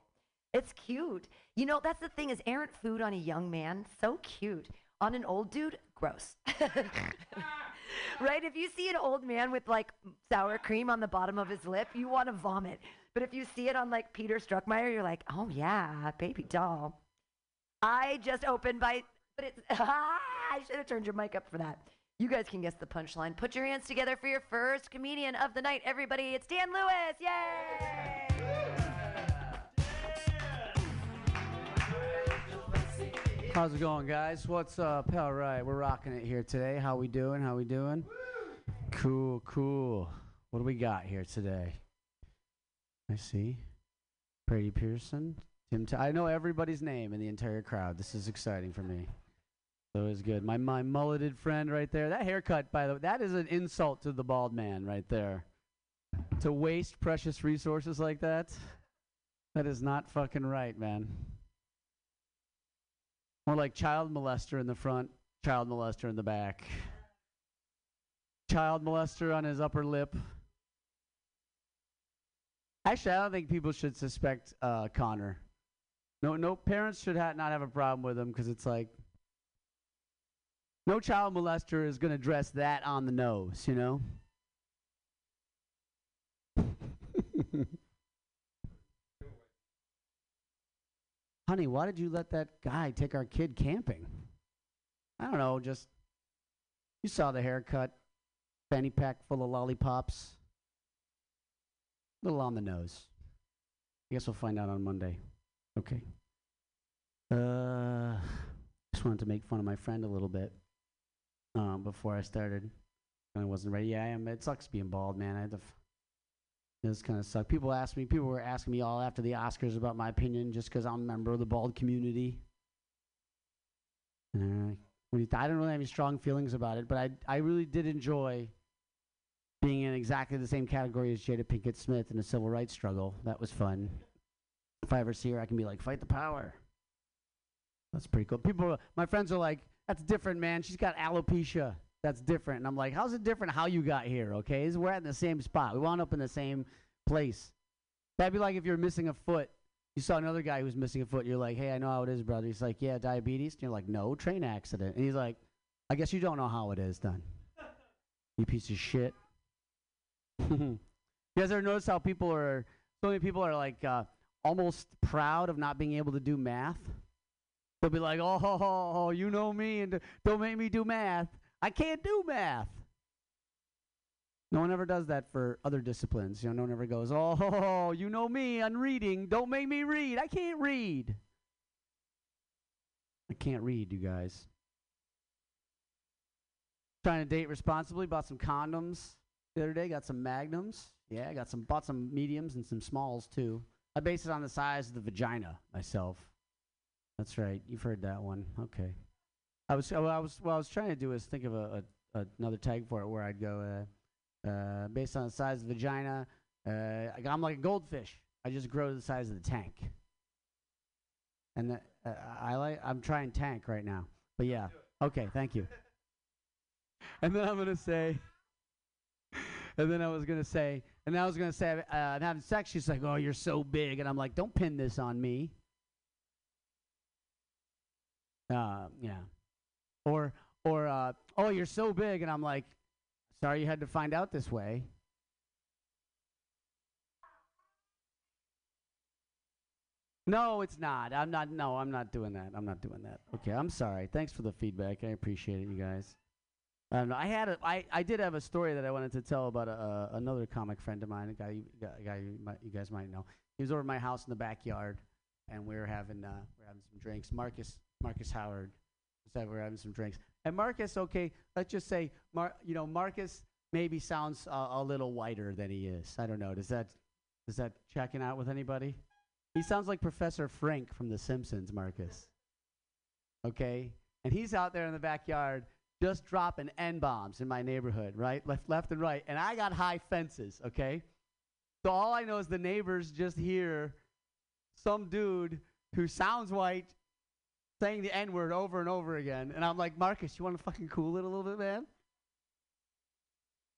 Speaker 16: It's cute. You know, that's the thing is errant food on a young man, so cute. On an old dude, gross. *laughs* right? If you see an old man with like sour cream on the bottom of his lip, you want to vomit. But if you see it on like Peter Struckmeyer, you're like, oh yeah, baby doll. I just opened by, but it's, ah, *laughs* I should have turned your mic up for that. You guys can guess the punchline. Put your hands together for your first comedian of the night, everybody. It's Dan Lewis. Yay!
Speaker 21: How's it going, guys? What's up? All right, we're rocking it here today. How we doing? How we doing? Cool, cool. What do we got here today? I see. Brady Pearson, Tim. T- I know everybody's name in the entire crowd. This is exciting for me. So it's good. My my mulleted friend right there. That haircut, by the way, that is an insult to the bald man right there. To waste precious resources like that, that is not fucking right, man. More like child molester in the front, child molester in the back. Child molester on his upper lip. Actually, I don't think people should suspect uh, Connor. No, no parents should ha- not have a problem with him because it's like no child molester is going to dress that on the nose, you know. Honey, why did you let that guy take our kid camping? I don't know, just you saw the haircut, fanny pack full of lollipops. A little on the nose. I guess we'll find out on Monday. Okay. Uh, just wanted to make fun of my friend a little bit um, before I started. I wasn't ready. Yeah, I am. It sucks being bald, man. I had to. F- this kind of suck. People ask me. People were asking me all after the Oscars about my opinion, just because I'm a member of the bald community. And th- I don't really have any strong feelings about it, but I I really did enjoy being in exactly the same category as Jada Pinkett Smith in the civil rights struggle. That was fun. If I ever see her, I can be like, fight the power. That's pretty cool. People, my friends are like, that's different, man. She's got alopecia. That's different. And I'm like, how's it different how you got here, okay? Is We're at the same spot. We wound up in the same place. That'd be like if you're missing a foot. You saw another guy who's missing a foot. You're like, hey, I know how it is, brother. He's like, yeah, diabetes. And you're like, no, train accident. And he's like, I guess you don't know how it is then. *laughs* You piece of shit. *laughs* you guys ever notice how people are, so many people are like uh, almost proud of not being able to do math? They'll be like, oh, *laughs* you know me, and don't make me do math. I can't do math. No one ever does that for other disciplines. You know, no one ever goes, "Oh, you know me, I'm reading. Don't make me read. I can't read." I can't read, you guys. Trying to date responsibly. Bought some condoms the other day. Got some magnums. Yeah, I got some. Bought some mediums and some smalls too. I base it on the size of the vagina myself. That's right. You've heard that one. Okay. I was. Well, I was. What I was trying to do is think of a, a another tag for it where I'd go. Uh, uh, based on the size of the vagina, uh, I'm like a goldfish. I just grow to the size of the tank. And the, uh, I like. I'm trying tank right now. But yeah. Okay. Thank you. *laughs* And then I'm gonna say. *laughs* And then I was gonna say, and then I was gonna say, uh, I'm having sex. She's like, "Oh, you're so big," and I'm like, "Don't pin this on me." Uh, yeah. Or, or, uh, "Oh, you're so big," and I'm like, "Sorry, you had to find out this way." No, it's not. I'm not. No, I'm not doing that. I'm not doing that. Okay, I'm sorry. Thanks for the feedback. I appreciate it, you guys. Know. I had a, I, I did have a story that I wanted to tell about a, uh, another comic friend of mine, a guy, a guy you, might, you guys might know. He was over at my house in the backyard, and we were having uh, we were having some drinks. Marcus Marcus Howard said we're having some drinks, and Marcus, okay, let's just say, Mar, you know, Marcus maybe sounds uh, a little whiter than he is. I don't know. Does that does that checking out with anybody? He sounds like Professor Frink from The Simpsons, Marcus. Okay? And he's out there in the backyard just dropping N bombs in my neighborhood, right? Left, left and right. And I got high fences, okay? So all I know is the neighbors just hear some dude who sounds white saying the N word over and over again. And I'm like, Marcus, you want to fucking cool it a little bit, man?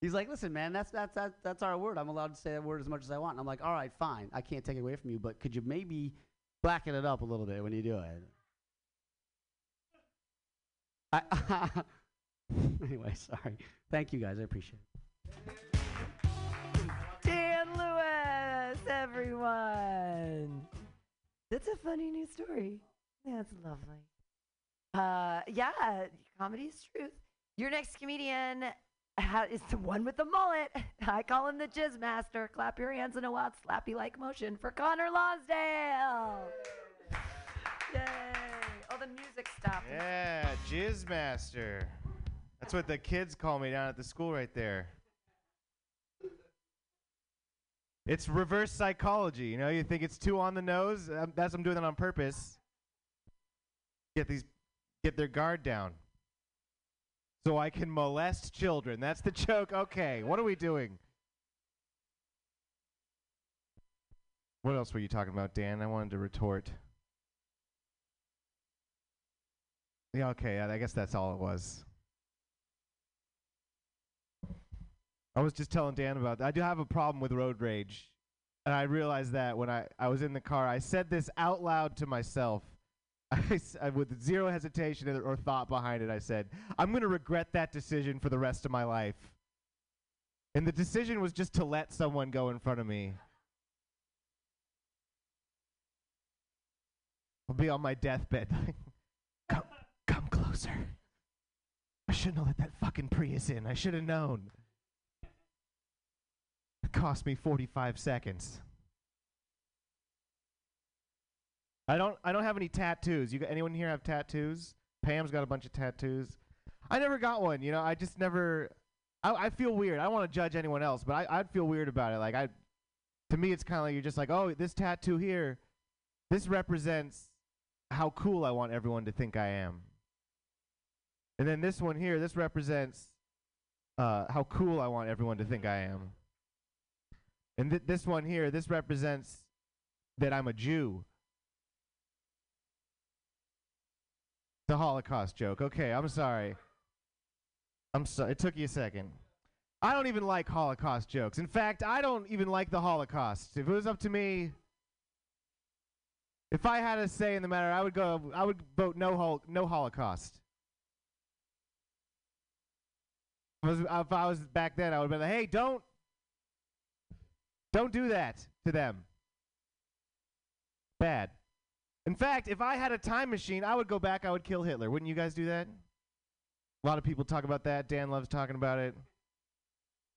Speaker 21: He's like, listen, man, that's that's that's that's our word. I'm allowed to say that word as much as I want. And I'm like, all right, fine. I can't take it away from you, but could you maybe blacken it up a little bit when you do it? I *laughs* anyway, sorry. Thank you guys. I appreciate it.
Speaker 16: Dan Lewis, everyone. That's a funny new story. That's lovely. Uh, yeah, comedy is truth. Your next comedian is the one with the mullet. *laughs* I call him the Jizz Master. Clap your hands in a wild slappy like motion for Connor Lonsdale. Yay! Oh, the music stopped.
Speaker 22: Yeah, Jizz Master. That's what the kids call me down at the school right there. It's reverse psychology. You know, you think it's too on the nose. Um, that's I'm doing that on purpose. Get these, get their guard down, so I can molest children. That's the joke. Okay, what are we doing? What else were you talking about, Dan? I wanted to retort. Yeah, okay, I guess that's all it was. I was just telling Dan about that. I do have a problem with road rage. And I realized that when I, I was in the car. I said this out loud to myself. *laughs* I I- with zero hesitation or- or thought behind it, I said, I'm going to regret that decision for the rest of my life. And the decision was just to let someone go in front of me. I'll be on my deathbed. *laughs* come, come closer. I shouldn't have let that fucking Prius in. I should have known. It cost me 45 seconds. I don't I don't have any tattoos. You got, anyone here have tattoos? Pam's got a bunch of tattoos. I never got one, you know. I just never I, I feel weird. I don't want to judge anyone else, but I, I'd feel weird about it. Like I to me it's kind of like you're just like, "Oh, this tattoo here this represents how cool I want everyone to think I am." And then this one here, this represents uh, how cool I want everyone to think I am. And th- this one here, this represents that I'm a Jew. The Holocaust joke. Okay, I'm sorry. I'm sorry. It took you a second. I don't even like Holocaust jokes. In fact, I don't even like the Holocaust. If it was up to me, if I had a say in the matter, I would go. I would vote no hol- no Holocaust. If I, was, if I was back then, I would be like, "Hey, don't, don't do that to them." Bad. In fact, if I had a time machine, I would go back. I would kill Hitler. Wouldn't you guys do that? A lot of people talk about that. Dan loves talking about it.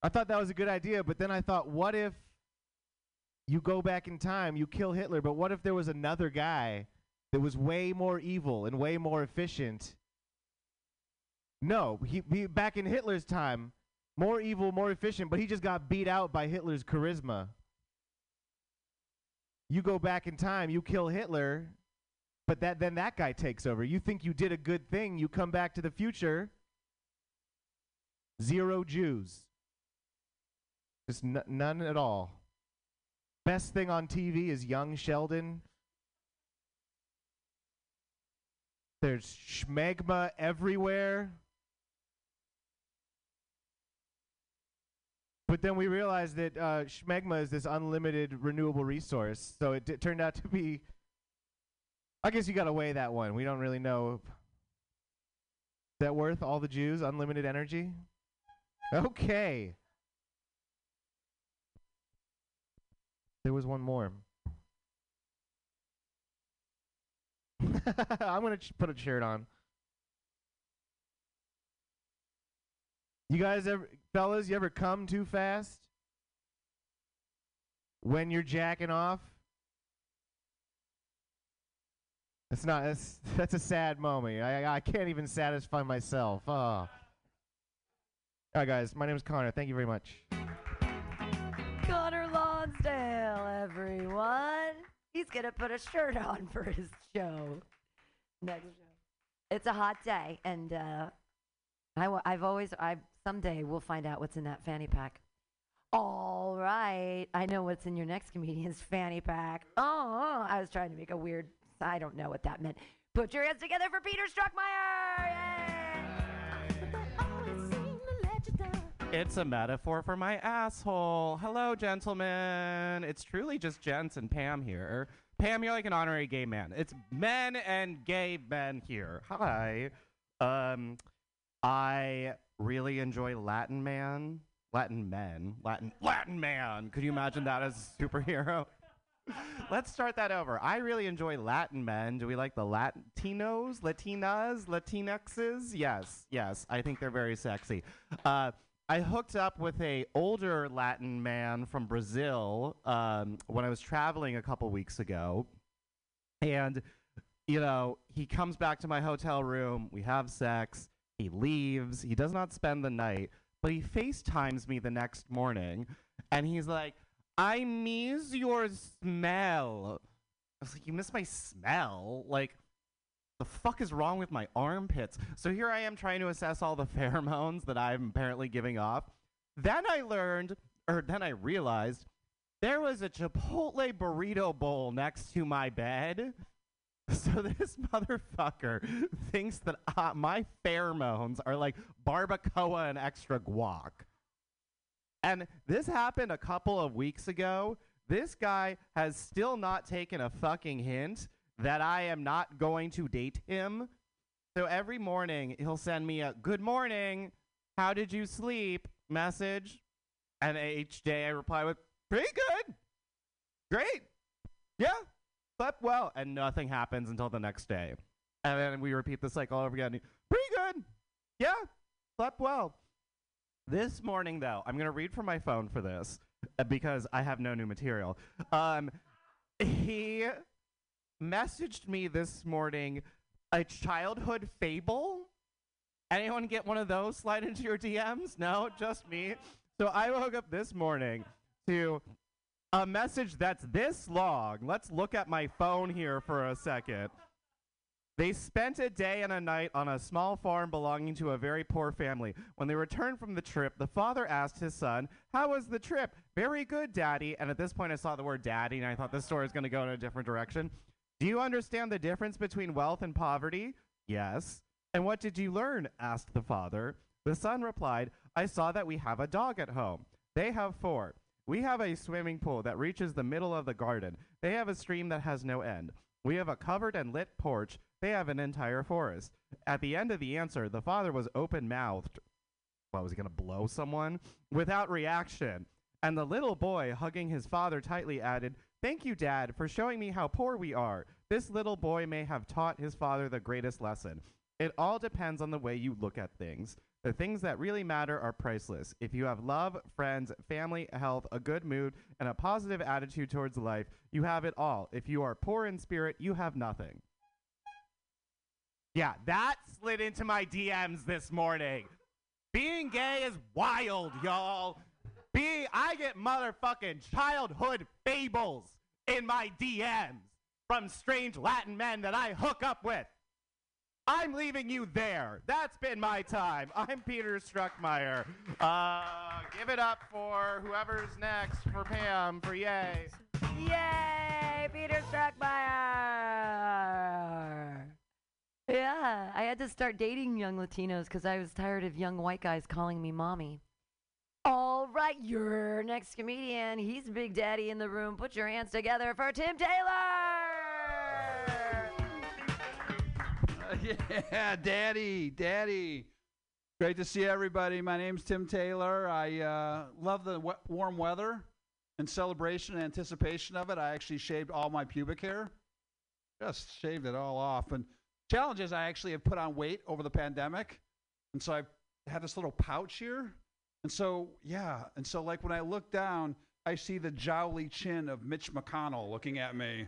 Speaker 22: I thought that was a good idea, but then I thought, what if you go back in time, you kill Hitler, but what if there was another guy that was way more evil and way more efficient? No, he, he back in Hitler's time, more evil, more efficient, but he just got beat out by Hitler's charisma. You go back in time, you kill Hitler, but that then that guy takes over. You think you did a good thing, you come back to the future. Zero Jews. Just n- none at all. Best thing on TV is Young Sheldon. There's schmegma everywhere. But then we realized that uh, schmegma is this unlimited renewable resource. So it d- turned out to be. I guess you got to weigh that one. We don't really know. Is that worth all the Jews? Unlimited energy? Okay. There was one more. *laughs* I'm gonna ch- put a shirt on. You guys ever, fellas, you ever come too fast when you're jacking off? That's not. That's *laughs* that's a sad moment. I I can't even satisfy myself. Oh. All right, guys. My name is Connor. Thank you very much.
Speaker 16: Connor Lonsdale, everyone. He's gonna put a shirt on for his show. Next show. It's a hot day, and uh, I w- I've always I someday we'll find out what's in that fanny pack. All right, I know what's in your next comedian's *laughs* fanny pack. Oh, I was trying to make a weird. I don't know what that meant. Put your hands together for Peter Struckmeyer.
Speaker 23: It's a metaphor for my asshole. Hello, gentlemen. It's truly just gents and Pam here. Pam, you're like an honorary gay man. It's men and gay men here. Hi. Um, I really enjoy Latin man, Latin men, Latin Latin man. Could you imagine that as a superhero? *laughs* Let's start that over. I really enjoy Latin men. Do we like the Latinos, Latinas, Latinxes? Yes, yes. I think they're very sexy. Uh, I hooked up with a older Latin man from Brazil um, when I was traveling a couple weeks ago, and you know he comes back to my hotel room. We have sex. He leaves. He does not spend the night, but he FaceTimes me the next morning, and he's like, "I miss your smell." I was like, "You miss my smell?" Like, the fuck is wrong with my armpits? So here I am trying to assess all the *laughs* pheromones that I'm apparently giving off. Then I learned, or then I realized, there was a Chipotle burrito bowl next to my bed. *laughs* So this motherfucker thinks that uh, my pheromones are like barbacoa and extra guac. And this happened a couple of weeks ago. This guy has still not taken a fucking hint that I am not going to date him. So every morning he'll send me a good morning, how did you sleep message. And each day I reply with, pretty good. Great. Yeah. Slept well. And nothing happens until the next day. And then we repeat the cycle over again. Pretty good. Yeah. Slept well. This morning, though, I'm going to read from my phone for this uh, because I have no new material. Um, he messaged me this morning a childhood fable. Anyone get one of those slide into your DMs? No, just me. So I woke up this morning to a message that's this long. Let's look at my phone here for a second. They spent a day and a night on a small farm belonging to a very poor family. When they returned from the trip, the father asked his son, How was the trip? Very good, Daddy. And at this point, I saw the word daddy, and I thought this story is going to go in a different direction. Do you understand the difference between wealth and poverty? Yes. And what did you learn? asked the father. The son replied, I saw that we have a dog at home. They have four. We have a swimming pool that reaches the middle of the garden. They have a stream that has no end. We have a covered and lit porch. They have an entire forest. At the end of the answer, the father was open mouthed. What, was he going to blow someone? Without reaction. And the little boy, hugging his father tightly, added, Thank you, Dad, for showing me how poor we are. This little boy may have taught his father the greatest lesson. It all depends on the way you look at things. The things that really matter are priceless. If you have love, friends, family, health, a good mood, and a positive attitude towards life, you have it all. If you are poor in spirit, you have nothing. Yeah, that slid into my DMs this morning. Being gay is wild, y'all. Be I get motherfucking childhood fables in my DMs from strange Latin men that I hook up with. I'm leaving you there. That's been my time. I'm Peter Struckmeyer. Uh, give it up for whoever's next for Pam for yay.
Speaker 16: Yay, Peter Struckmeyer. Yeah, I had to start dating young Latinos because I was tired of young white guys calling me mommy. All right, your next comedian. He's Big Daddy in the room. Put your hands together for Tim Taylor. *laughs*
Speaker 24: yeah, Daddy, Daddy. Great to see everybody. My name's Tim Taylor. I uh, love the we- warm weather. In celebration and anticipation of it, I actually shaved all my pubic hair. Just shaved it all off. And challenge is I actually have put on weight over the pandemic. And so I've had this little pouch here. And so, yeah. And so, like, when I look down, I see the jowly chin of Mitch McConnell looking at me.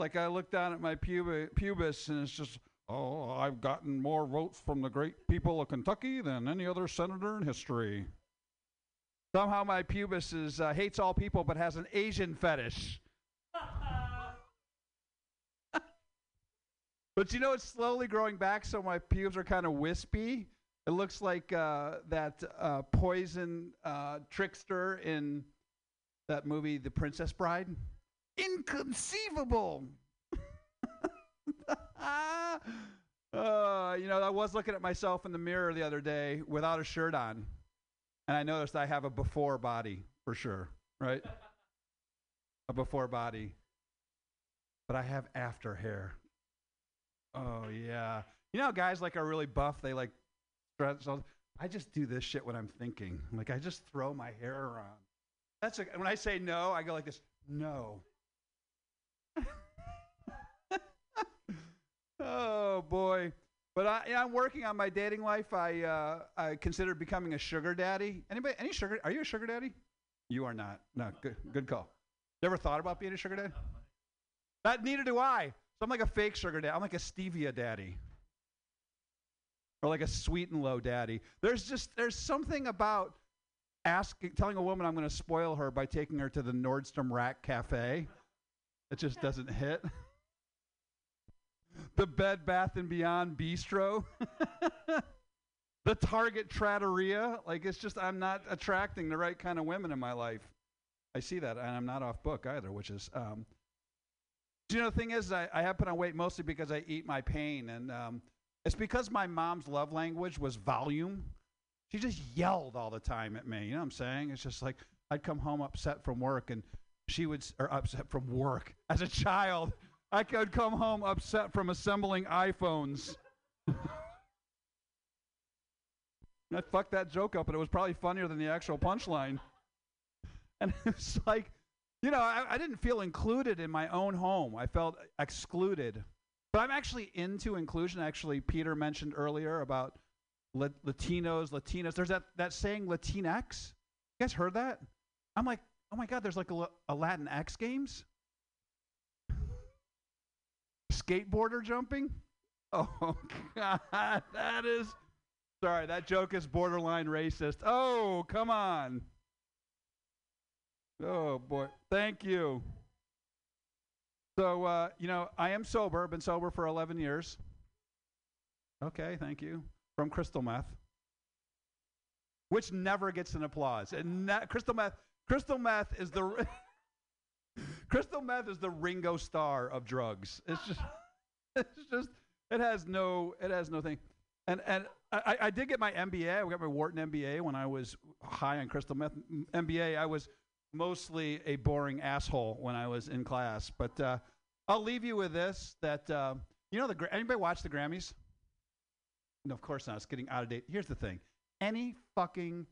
Speaker 24: Like, I look down at my pubi- pubis, and it's just, oh, I've gotten more votes from the great people of Kentucky than any other senator in history. Somehow my pubis is uh, hates all people but has an Asian fetish. *laughs* but you know, it's slowly growing back, so my pubes are kind of wispy. It looks like uh, that uh, poison uh, trickster in that movie, The Princess Bride. Inconceivable. *laughs* uh, you know, I was looking at myself in the mirror the other day without a shirt on, and I noticed I have a before body for sure, right? *laughs* a before body. But I have after hair. Oh yeah. You know, guys like are really buff. They like stretch. I just do this shit when I'm thinking. Like I just throw my hair around. That's a, when I say no, I go like this. No. Oh boy. But I, I'm working on my dating life. I uh, I considered becoming a sugar daddy. Anybody? Any sugar? Are you a sugar daddy? You are not. No. Good. Good call. Never thought about being a sugar daddy. That neither do I. So I'm like a fake sugar daddy. I'm like a stevia daddy. Or like a sweet and low daddy. There's just there's something about asking telling a woman I'm going to spoil her by taking her to the Nordstrom Rack Cafe. It just doesn't hit. *laughs* the Bed Bath and Beyond Bistro. *laughs* the Target Trattoria. Like it's just I'm not attracting the right kind of women in my life. I see that, and I'm not off book either, which is. Um, you know the thing is, I, I have put on weight mostly because I eat my pain, and um, it's because my mom's love language was volume. She just yelled all the time at me. You know what I'm saying? It's just like I'd come home upset from work, and she would, or upset from work *laughs* as a child. I could come home upset from assembling iPhones. *laughs* I fucked that joke up, and it was probably funnier than the actual punchline. And *laughs* it's like, you know, I, I didn't feel included in my own home. I felt excluded. But I'm actually into inclusion. Actually, Peter mentioned earlier about La- Latinos, Latinas. There's that, that saying Latinx. You guys heard that? I'm like, oh my God, there's like a, a Latin X games? Skateboarder jumping? *laughs* Oh, God, that is. Sorry, that joke is borderline racist. Oh, come on. Oh boy, thank you. So uh, you know, I am sober. I've Been sober for 11 years. Okay, thank you. From crystal meth, which never gets an applause. And ne- crystal meth, crystal meth is the *laughs* crystal meth is the Ringo Starr of drugs. It's just, *laughs* it's just, it has no, it has no thing. And and I, I did get my MBA. I got my Wharton MBA when I was high on crystal meth. MBA. I was mostly a boring asshole when I was in class. But uh, I'll leave you with this: that uh, you know, the anybody watch the Grammys? No, of course not. It's getting out of date. Here's the thing: any fucking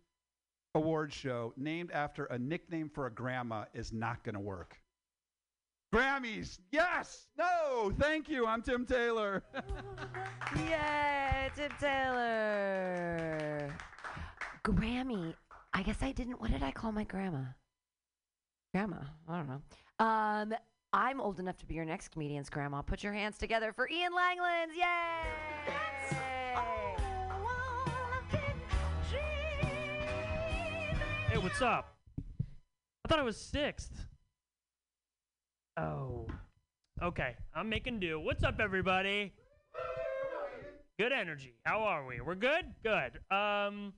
Speaker 24: award show named after a nickname for a grandma is not going to work. Grammys. Yes. No. Thank you. I'm Tim Taylor. *laughs*
Speaker 16: Yay, Tim Taylor. Grammy. I guess I didn't. What did I call my grandma? Grandma. I don't know. Um, I'm old enough to be your next comedian's grandma. Put your hands together for Ian Langlands. Yay!
Speaker 25: What's up? I thought I was sixth. Oh. Okay, I'm making do. What's up, everybody? Good energy. How are we? We're good? Good. Um,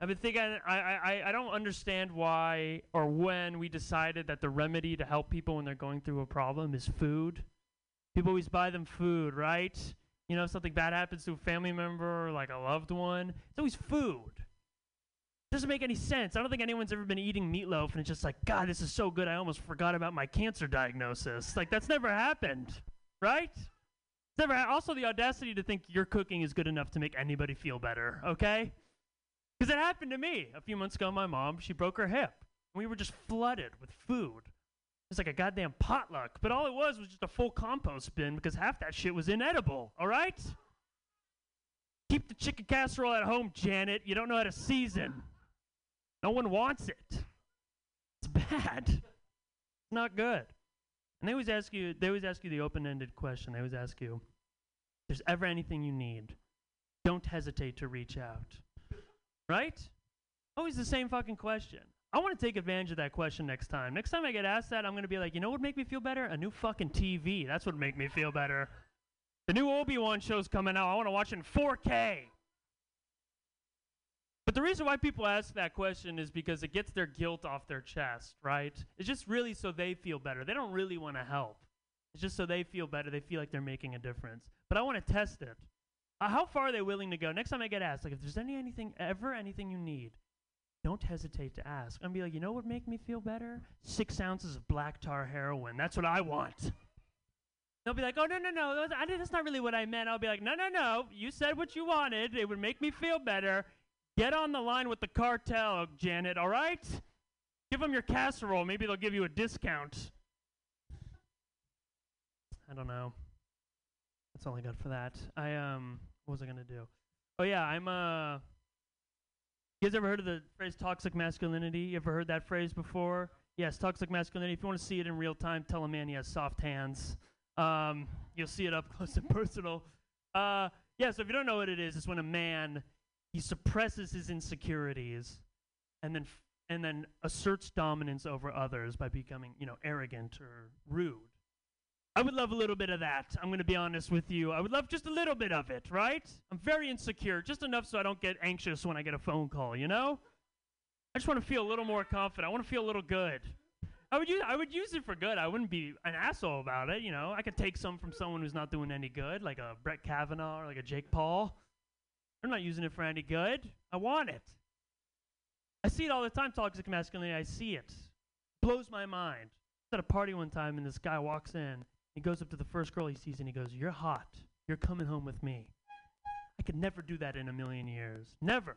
Speaker 25: I've been thinking, I, I, I- don't understand why or when we decided that the remedy to help people when they're going through a problem is food. People always buy them food, right? You know, if something bad happens to a family member or like a loved one, it's always food doesn't make any sense. I don't think anyone's ever been eating meatloaf and it's just like, God, this is so good. I almost forgot about my cancer diagnosis. Like that's never happened, right? It's never. Ha- also, the audacity to think your cooking is good enough to make anybody feel better. Okay? Because it happened to me a few months ago. My mom, she broke her hip. We were just flooded with food. It was like a goddamn potluck, but all it was was just a full compost bin because half that shit was inedible. All right? Keep the chicken casserole at home, Janet. You don't know how to season. No one wants it. It's bad. It's not good. And they always ask you they always ask you the open-ended question. They always ask you, if there's ever anything you need, don't hesitate to reach out. Right? Always the same fucking question. I want to take advantage of that question next time. Next time I get asked that, I'm going to be like, you know what would make me feel better? A new fucking TV. That's what would make me feel better. The new Obi-Wan show's coming out. I want to watch it in 4K. But the reason why people ask that question is because it gets their guilt off their chest, right? It's just really so they feel better. They don't really want to help. It's just so they feel better. They feel like they're making a difference. But I want to test it. Uh, how far are they willing to go? Next time I get asked, like, if there's any anything, ever anything you need, don't hesitate to ask. I'm be like, you know what would make me feel better? Six ounces of black tar heroin. That's what I want. They'll be like, oh no no no, that's, that's not really what I meant. I'll be like, no no no, you said what you wanted. It would make me feel better. Get on the line with the cartel, Janet. All right? Give them your casserole. Maybe they'll give you a discount. I don't know. That's all I got for that. I um, what was I gonna do? Oh yeah, I'm uh. You guys ever heard of the phrase toxic masculinity? You ever heard that phrase before? Yes, toxic masculinity. If you want to see it in real time, tell a man he has soft hands. Um, you'll see it up *laughs* close and personal. Uh, yeah, so if you don't know what it is, it's when a man he suppresses his insecurities and then and then asserts dominance over others by becoming, you know, arrogant or rude. I would love a little bit of that. I'm going to be honest with you. I would love just a little bit of it, right? I'm very insecure, just enough so I don't get anxious when I get a phone call, you know? I just want to feel a little more confident. I want to feel a little good. I would use I would use it for good. I wouldn't be an asshole about it, you know. I could take some from someone who's not doing any good, like a Brett Kavanaugh or like a Jake Paul. I'm not using it for any good. I want it. I see it all the time, toxic masculinity. I see it. Blows my mind. I was at a party one time and this guy walks in. He goes up to the first girl he sees and he goes, You're hot. You're coming home with me. I could never do that in a million years. Never.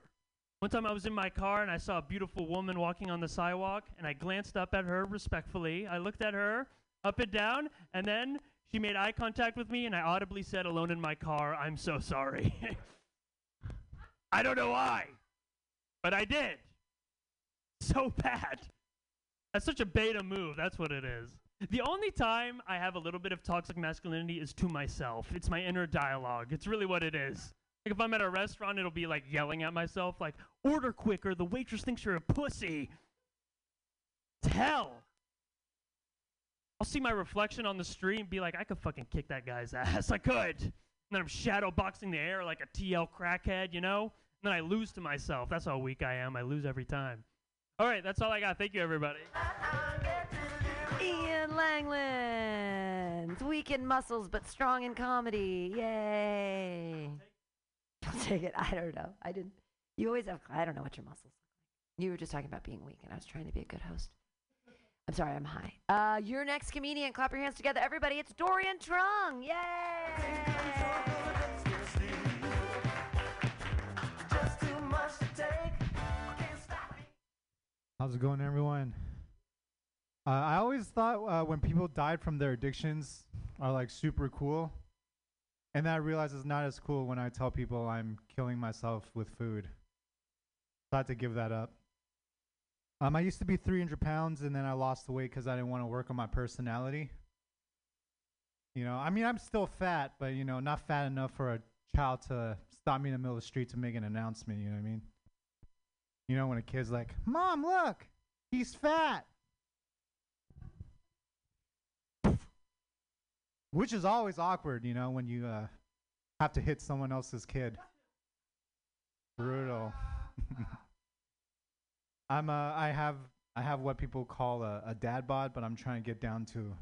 Speaker 25: One time I was in my car and I saw a beautiful woman walking on the sidewalk and I glanced up at her respectfully. I looked at her up and down and then she made eye contact with me and I audibly said alone in my car, I'm so sorry. *laughs* I don't know why, but I did. *laughs* So bad. That's such a beta move. That's what it is. The only time I have a little bit of toxic masculinity is to myself. It's my inner dialogue. It's really what it is. Like if I'm at a restaurant, it'll be like yelling at myself, like, order quicker, the waitress thinks you're a pussy. It's hell. I'll see my reflection on the street and be like, I could fucking kick that guy's *laughs* ass. I could. And then I'm shadow boxing the air like a TL crackhead, you know? And then I lose to myself. That's how weak I am. I lose every time. All right, that's all I got. Thank you, everybody.
Speaker 16: Ian Langlands, weak in muscles but strong in comedy. Yay! I'll take it. I don't know. I didn't. You always have. I don't know what your muscles look like. You were just talking about being weak, and I was trying to be a good host. I'm sorry, I'm high. Uh, your next comedian. Clap your hands together, everybody. It's Dorian Trung. Yay!
Speaker 26: How's it going, everyone?
Speaker 27: Uh, I always thought uh, when people died from their addictions are like super cool, and then I realize it's not as cool when I tell people I'm killing myself with food. So I had to give that up. Um, I used to be 300 pounds, and then I lost the weight because I didn't want to work on my personality. You know, I mean, I'm still fat, but you know, not fat enough for a child to stop me in the middle of the street to make an announcement. You know what I mean? You know, when a kid's like, "Mom, look, he's fat," which is always awkward. You know, when you uh, have to hit someone else's kid. Brutal. *laughs* I'm uh, I have I have what people call a, a dad bod, but I'm trying to get down to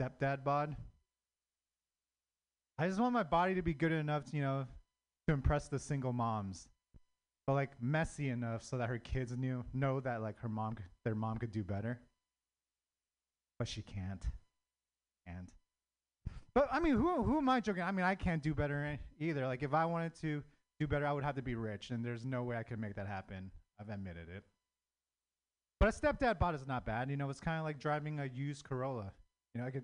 Speaker 27: stepdad bod. I just want my body to be good enough, to, you know, to impress the single moms, but like messy enough so that her kids knew know that like her mom, their mom could do better. But she can't, can't. But I mean, who who am I joking? I mean, I can't do better either. Like if I wanted to do better, I would have to be rich, and there's no way I could make that happen. I've admitted it. But a stepdad bod is not bad. You know, it's kind of like driving a used Corolla. You know, I could,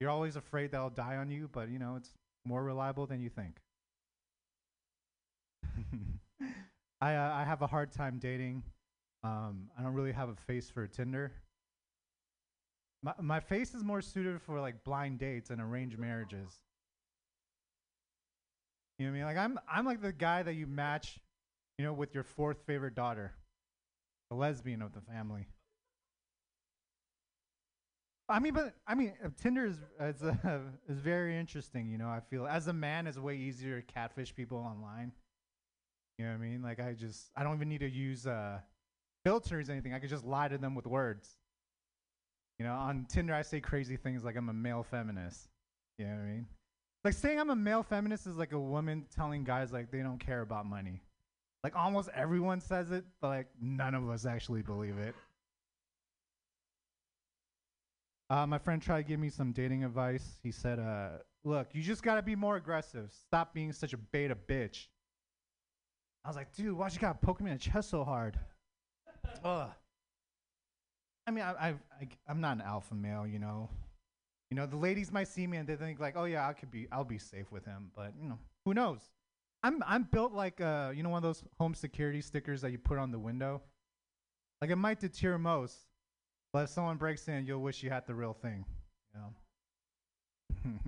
Speaker 27: you're always afraid that it'll die on you, but you know, it's more reliable than you think. *laughs* I uh, I have a hard time dating. Um, I don't really have a face for Tinder. My my face is more suited for like blind dates and arranged marriages. You know what I mean? Like I'm I'm like the guy that you match, you know, with your fourth favorite daughter, the lesbian of the family. I mean, but I mean, uh, Tinder is is, uh, *laughs* is very interesting. You know, I feel as a man, it's way easier to catfish people online. You know what I mean? Like I just I don't even need to use uh, filters or anything. I could just lie to them with words. You know, on Tinder, I say crazy things like I'm a male feminist. You know what I mean? Like saying I'm a male feminist is like a woman telling guys like they don't care about money. Like almost everyone says it, but like none of us actually believe it. Uh, my friend tried to give me some dating advice. He said, uh, "Look, you just gotta be more aggressive. Stop being such a beta bitch." I was like, "Dude, why you gotta poke me in the chest so hard?" *laughs* Ugh. I mean, I, I, I, I'm not an alpha male, you know. You know, the ladies might see me and they think like, "Oh yeah, I could be, I'll be safe with him," but you know, who knows? I'm, I'm built like, uh, you know, one of those home security stickers that you put on the window. Like it might deter most, but if someone breaks in, you'll wish you had the real thing. You know. *laughs*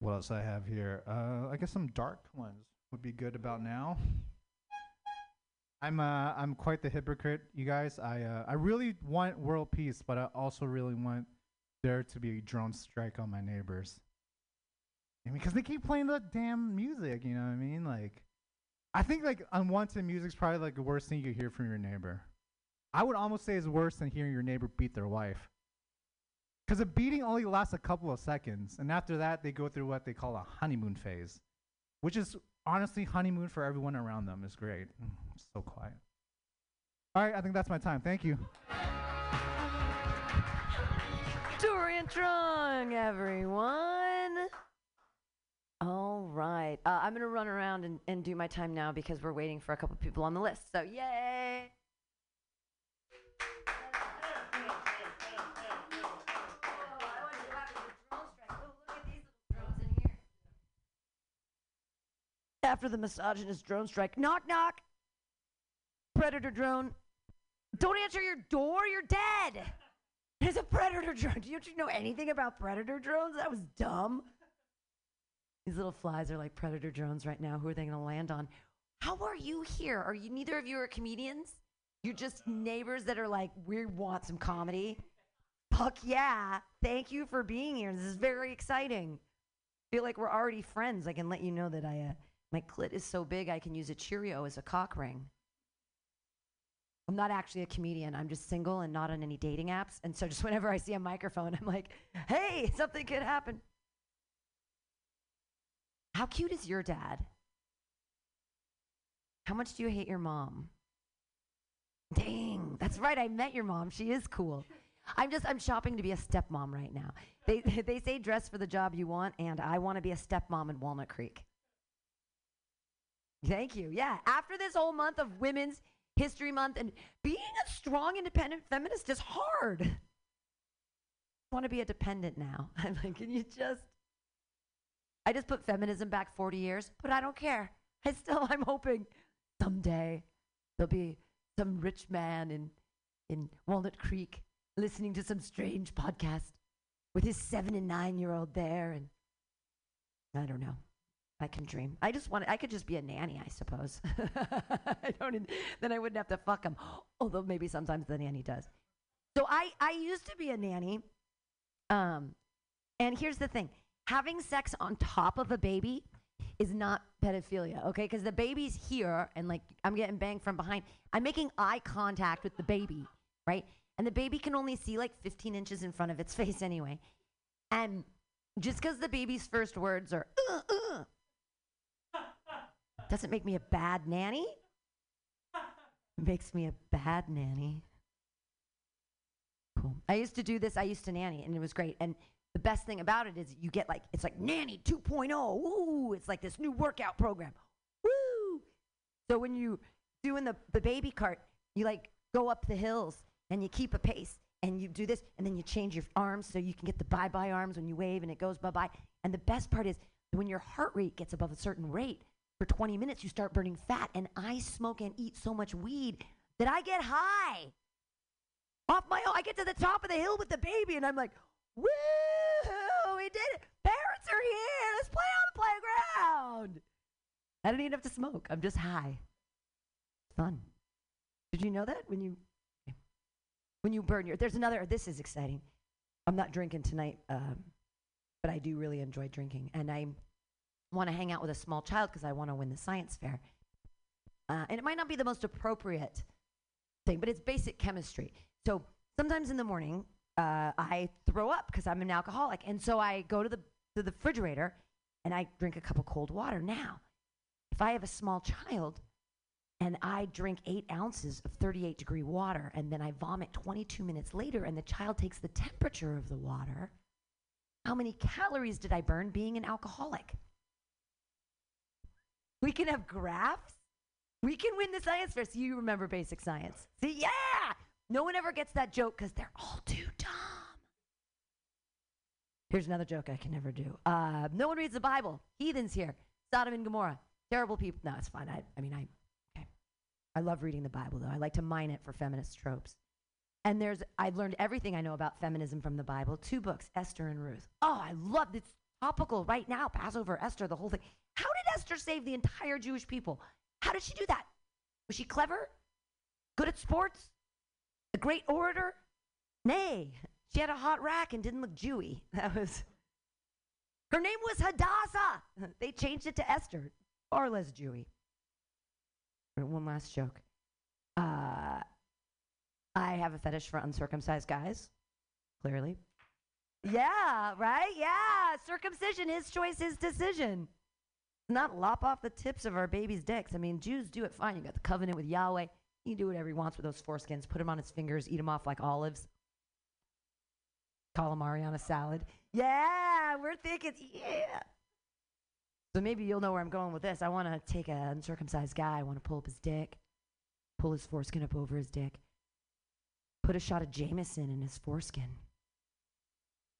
Speaker 27: what else I have here? Uh, I guess some dark ones would be good about now. I'm uh I'm quite the hypocrite, you guys. I uh, I really want world peace, but I also really want there to be a drone strike on my neighbors. I mean, because they keep playing the damn music, you know what I mean? Like, I think like unwanted music's probably like the worst thing you hear from your neighbor. I would almost say it's worse than hearing your neighbor beat their wife. Because a beating only lasts a couple of seconds, and after that, they go through what they call a honeymoon phase, which is honestly honeymoon for everyone around them is great. Mm, so quiet. All right, I think that's my time. Thank you.
Speaker 16: Dorian Trung, everyone. All right. Uh, I'm going to run around and, and do my time now because we're waiting for a couple people on the list. So, yay. After the misogynist drone strike, knock, knock. Predator drone. Don't answer your door. You're dead. It's a predator drone. Do you know anything about predator drones? That was dumb. These little flies are like predator drones right now. Who are they going to land on? How are you here? Are you neither of you are comedians? You're just neighbors that are like, we want some comedy. Fuck yeah. Thank you for being here. This is very exciting. feel like we're already friends. I can let you know that I uh, my clit is so big I can use a Cheerio as a cock ring. I'm not actually a comedian. I'm just single and not on any dating apps. And so just *laughs* whenever I see a microphone, I'm like, hey, something could happen. How cute is your dad? How much do you hate your mom? Dang, that's right. I met your mom. She is cool. I'm just I'm shopping to be a stepmom right now. They *laughs* they say dress for the job you want, and I want to be a stepmom in Walnut Creek. Thank you. Yeah. After this whole month of women's History Month, and being a strong, independent feminist is hard. I want to be a dependent now. *laughs* I'm like, can you just? I just put feminism back 40 years, but I don't care. I still, I'm hoping someday there'll be some rich man in in Walnut Creek listening to some strange podcast with his seven and nine year old there, and I don't know. I can dream. I just want. I could just be a nanny, I suppose. *laughs* I don't. Even, then I wouldn't have to fuck him. *gasps* Although maybe sometimes the nanny does. So I I used to be a nanny. Um, and here's the thing: having sex on top of a baby is not pedophilia, okay? Because the baby's here, and like I'm getting banged from behind. I'm making eye contact with the baby, right? And the baby can only see like 15 inches in front of its *laughs* face anyway. And just because the baby's first words are uh, uh, doesn't make me a bad nanny. Makes me a bad nanny. Cool. I used to do this. I used to nanny, and it was great. And the best thing about it is you get like it's like nanny 2.0. Woo! It's like this new workout program. Woo! So when you doing the the baby cart, you like go up the hills and you keep a pace and you do this and then you change your arms so you can get the bye bye arms when you wave and it goes bye bye. And the best part is when your heart rate gets above a certain rate for 20 minutes, you start burning fat. And I smoke and eat so much weed that I get high off my own. I get to the top of the hill with the baby and I'm like, woo! We did it. Parents are here. Let's play on the playground. I don't even have to smoke. I'm just high. Fun. Did you know that when you when you burn your there's another this is exciting i'm not drinking tonight um, but i do really enjoy drinking and i want to hang out with a small child because i want to win the science fair uh, and it might not be the most appropriate thing but it's basic chemistry so sometimes in the morning uh, i throw up because i'm an alcoholic and so i go to the to the refrigerator and i drink a cup of cold water now if i have a small child and I drink eight ounces of 38 degree water, and then I vomit 22 minutes later, and the child takes the temperature of the water. How many calories did I burn being an alcoholic? We can have graphs. We can win the science fair. So you remember basic science. See, yeah! No one ever gets that joke because they're all too dumb. Here's another joke I can never do. Uh, no one reads the Bible. Heathens here. Sodom and Gomorrah. Terrible people. No, it's fine. I, I mean, I okay. I love reading the Bible, though. I like to mine it for feminist tropes. And there's, I've learned everything I know about feminism from the Bible. Two books, Esther and Ruth. Oh, I love this. Topical right now, Passover, Esther, the whole thing. How did Esther save the entire Jewish people? How did she do that? Was she clever? Good at sports? A great orator? Nay, she had a hot rack and didn't look Jewy. *laughs* That was. Her name was Hadassah. *laughs* They changed it to Esther, far less Jewy. One last joke. Uh, I have a fetish for uncircumcised guys, clearly. Yeah, right? Yeah. Circumcision, his choice, his decision. Not lop off the tips of our babies' dicks. I mean, Jews do it fine. You got the covenant with Yahweh. He can do whatever he wants with those foreskins. Put them on his fingers, eat them off like olives. Calamari on a salad. Yeah, we're thinking, yeah. So maybe you'll know where I'm going with this. I want to take an uncircumcised guy. I want to pull up his dick, pull his foreskin up over his dick, put a shot of Jameson in his foreskin.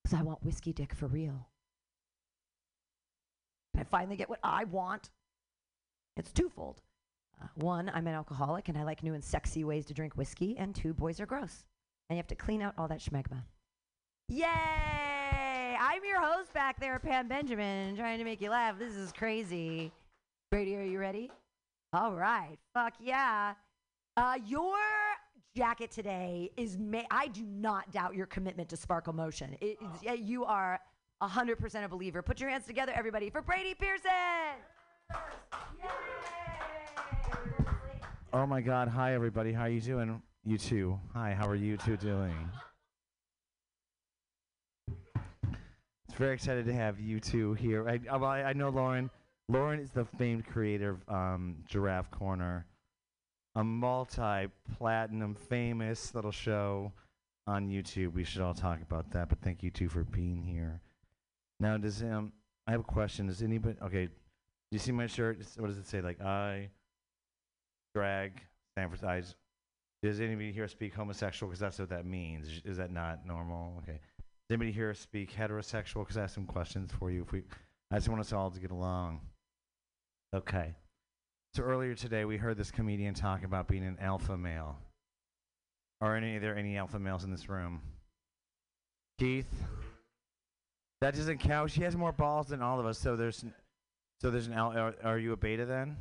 Speaker 16: Because I want whiskey dick for real. I finally get what I want. It's twofold. Uh, one, I'm an alcoholic and I like new and sexy ways to drink whiskey. And two, boys are gross. And you have to clean out all that schmegma. Yay! I'm your host back there, Pam Benjamin, trying to make you laugh. This is crazy. Brady, are you ready? All right. Fuck yeah. Uh, your jacket today is ma- I do not doubt your commitment to Sparkle Motion. It, yeah, you are 100% a believer. Put your hands together, everybody, for Brady Pearson.
Speaker 26: Oh my God! Hi everybody. How are you doing? You too. Hi. How are you two doing? It's very excited to have you two here. I, I, I I know Lauren. Lauren is the famed creator of um, Giraffe Corner, a multi-platinum famous little show on YouTube. We should all talk about that. But thank you two for being here. Now, does um, I have a question? Does anybody? Okay, do you see my shirt? It's- What does it say? Like I drag San Francisco. Does anybody here speak homosexual? Because that's what that means. Is- Is that not normal? Okay. Does anybody here speak heterosexual? Because I have some questions for you. If we, I just want us all to get along. Okay. So earlier today, we heard this comedian talk about being an alpha male. Are any are there any alpha males in this room? Keith. That doesn't count. She has more balls than all of us. So there's, n- so there's an al- are, are you a beta then?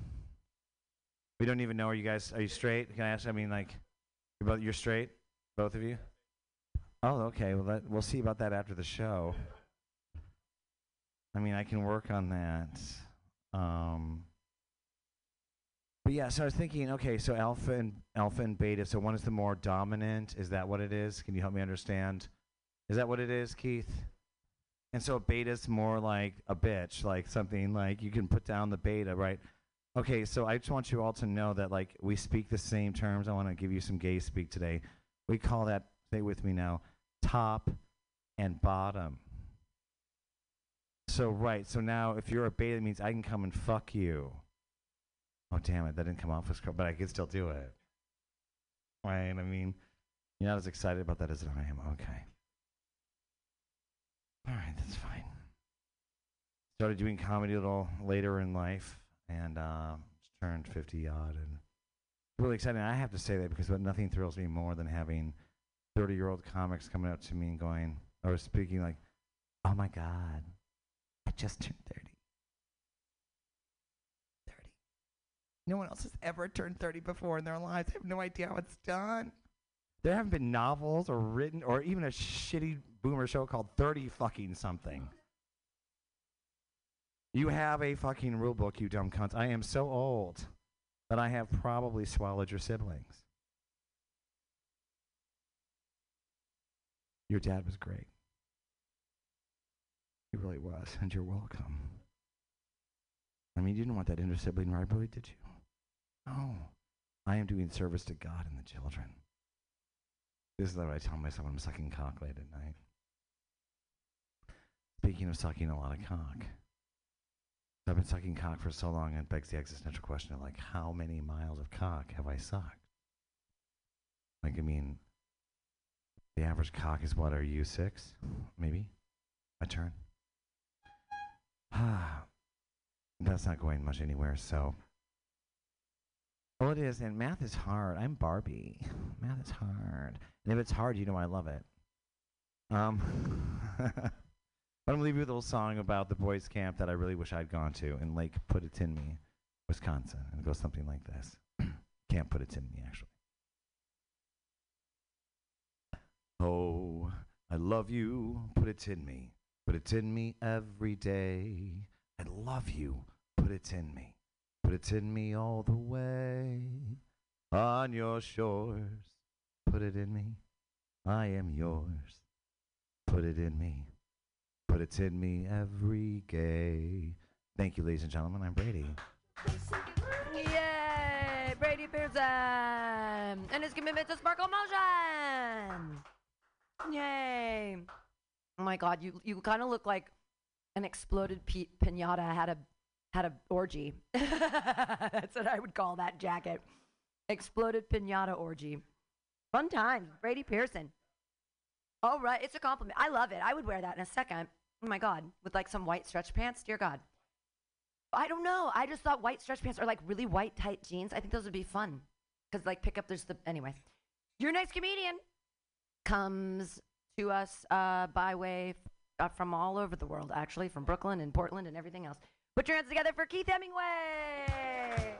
Speaker 26: We don't even know. Are you guys? Are you straight? Can I ask? I mean, like, you're both you're straight, both of you. Oh, okay. Well, that, we'll see about that after the show. I mean, I can work on that. Um, but yeah, so I was thinking, okay, so alpha and alpha and beta. So one is the more dominant. Is that what it is? Can you help me understand? Is that what it is, Keith? And so a beta's more like a bitch, like something like you can put down the beta, right? Okay, so I just want you all to know that like we speak the same terms. I want to give you some gay speak today. We call that, say with me now, top and bottom. So right, so now if you're a beta, it means I can come and fuck you. Oh damn it, that didn't come off as but I can still do it. Right? I mean, you're not as excited about that as I am. Okay. All right, that's fine. Started doing comedy a little later in life, and uh, turned 50 odd, and really exciting. I have to say that because nothing thrills me more than having 30 year old comics coming up to me and going, or speaking like, "Oh my God, I just turned 30." 30. No one else has ever turned 30 before in their lives. I have no idea how it's done. There haven't been novels or written or even a shitty boomer show called 30 fucking something. You have a fucking rule book, you dumb cunts. I am so old that I have probably swallowed your siblings. Your dad was great. He really was, and you're welcome. I mean, you didn't want that inter sibling rivalry, did you? No. I am doing service to God and the children. This is what I tell myself when I'm sucking cock late at night. Speaking of sucking a lot of cock, I've been sucking cock for so long, it begs the existential question of like, how many miles of cock have I sucked? Like, I mean, the average cock is what? Are you six? Maybe? My turn. Ah, *sighs* that's not going much anywhere. So, well, it is, and math is hard. I'm Barbie. Math is hard, and if it's hard, you know I love it. Um, *laughs* but I'm gonna leave you with a little song about the boys' camp that I really wish I'd gone to in Lake Put It In Me, Wisconsin, and it goes something like this. Can't put it in me, actually. Oh, I love you. Put it in me. Put it in me every day. I love you. Put it in me. Put it in me all the way. On your shores. Put it in me. I am yours. Put it in me. Put it in me every day. Thank you, ladies and gentlemen. I'm Brady.
Speaker 16: Yay! Brady Pearson um, and his commitment to sparkle motion. Yay! Oh my God, you you kind of look like an exploded pi- pinata had a had a orgy. *laughs* That's what I would call that jacket. Exploded pinata orgy. Fun times, Brady Pearson. All right, it's a compliment. I love it. I would wear that in a second. Oh my God, with like some white stretch pants. Dear God. I don't know. I just thought white stretch pants or like really white tight jeans. I think those would be fun. Because like pick up there's the anyway. Your next comedian comes to us uh, by way f- uh, from all over the world, actually, from Brooklyn and Portland and everything else. Put your hands together for Keith Hemingway.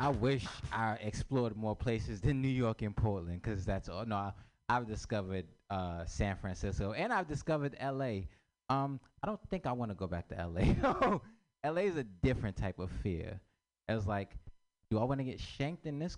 Speaker 28: I wish I explored more places than New York and Portland because that's all. No, I, I've discovered uh, San Francisco and I've discovered L.A. Um, I don't think I want to go back to L.A. L.A. *laughs* is a different type of fear. It's like, do I want to get shanked in this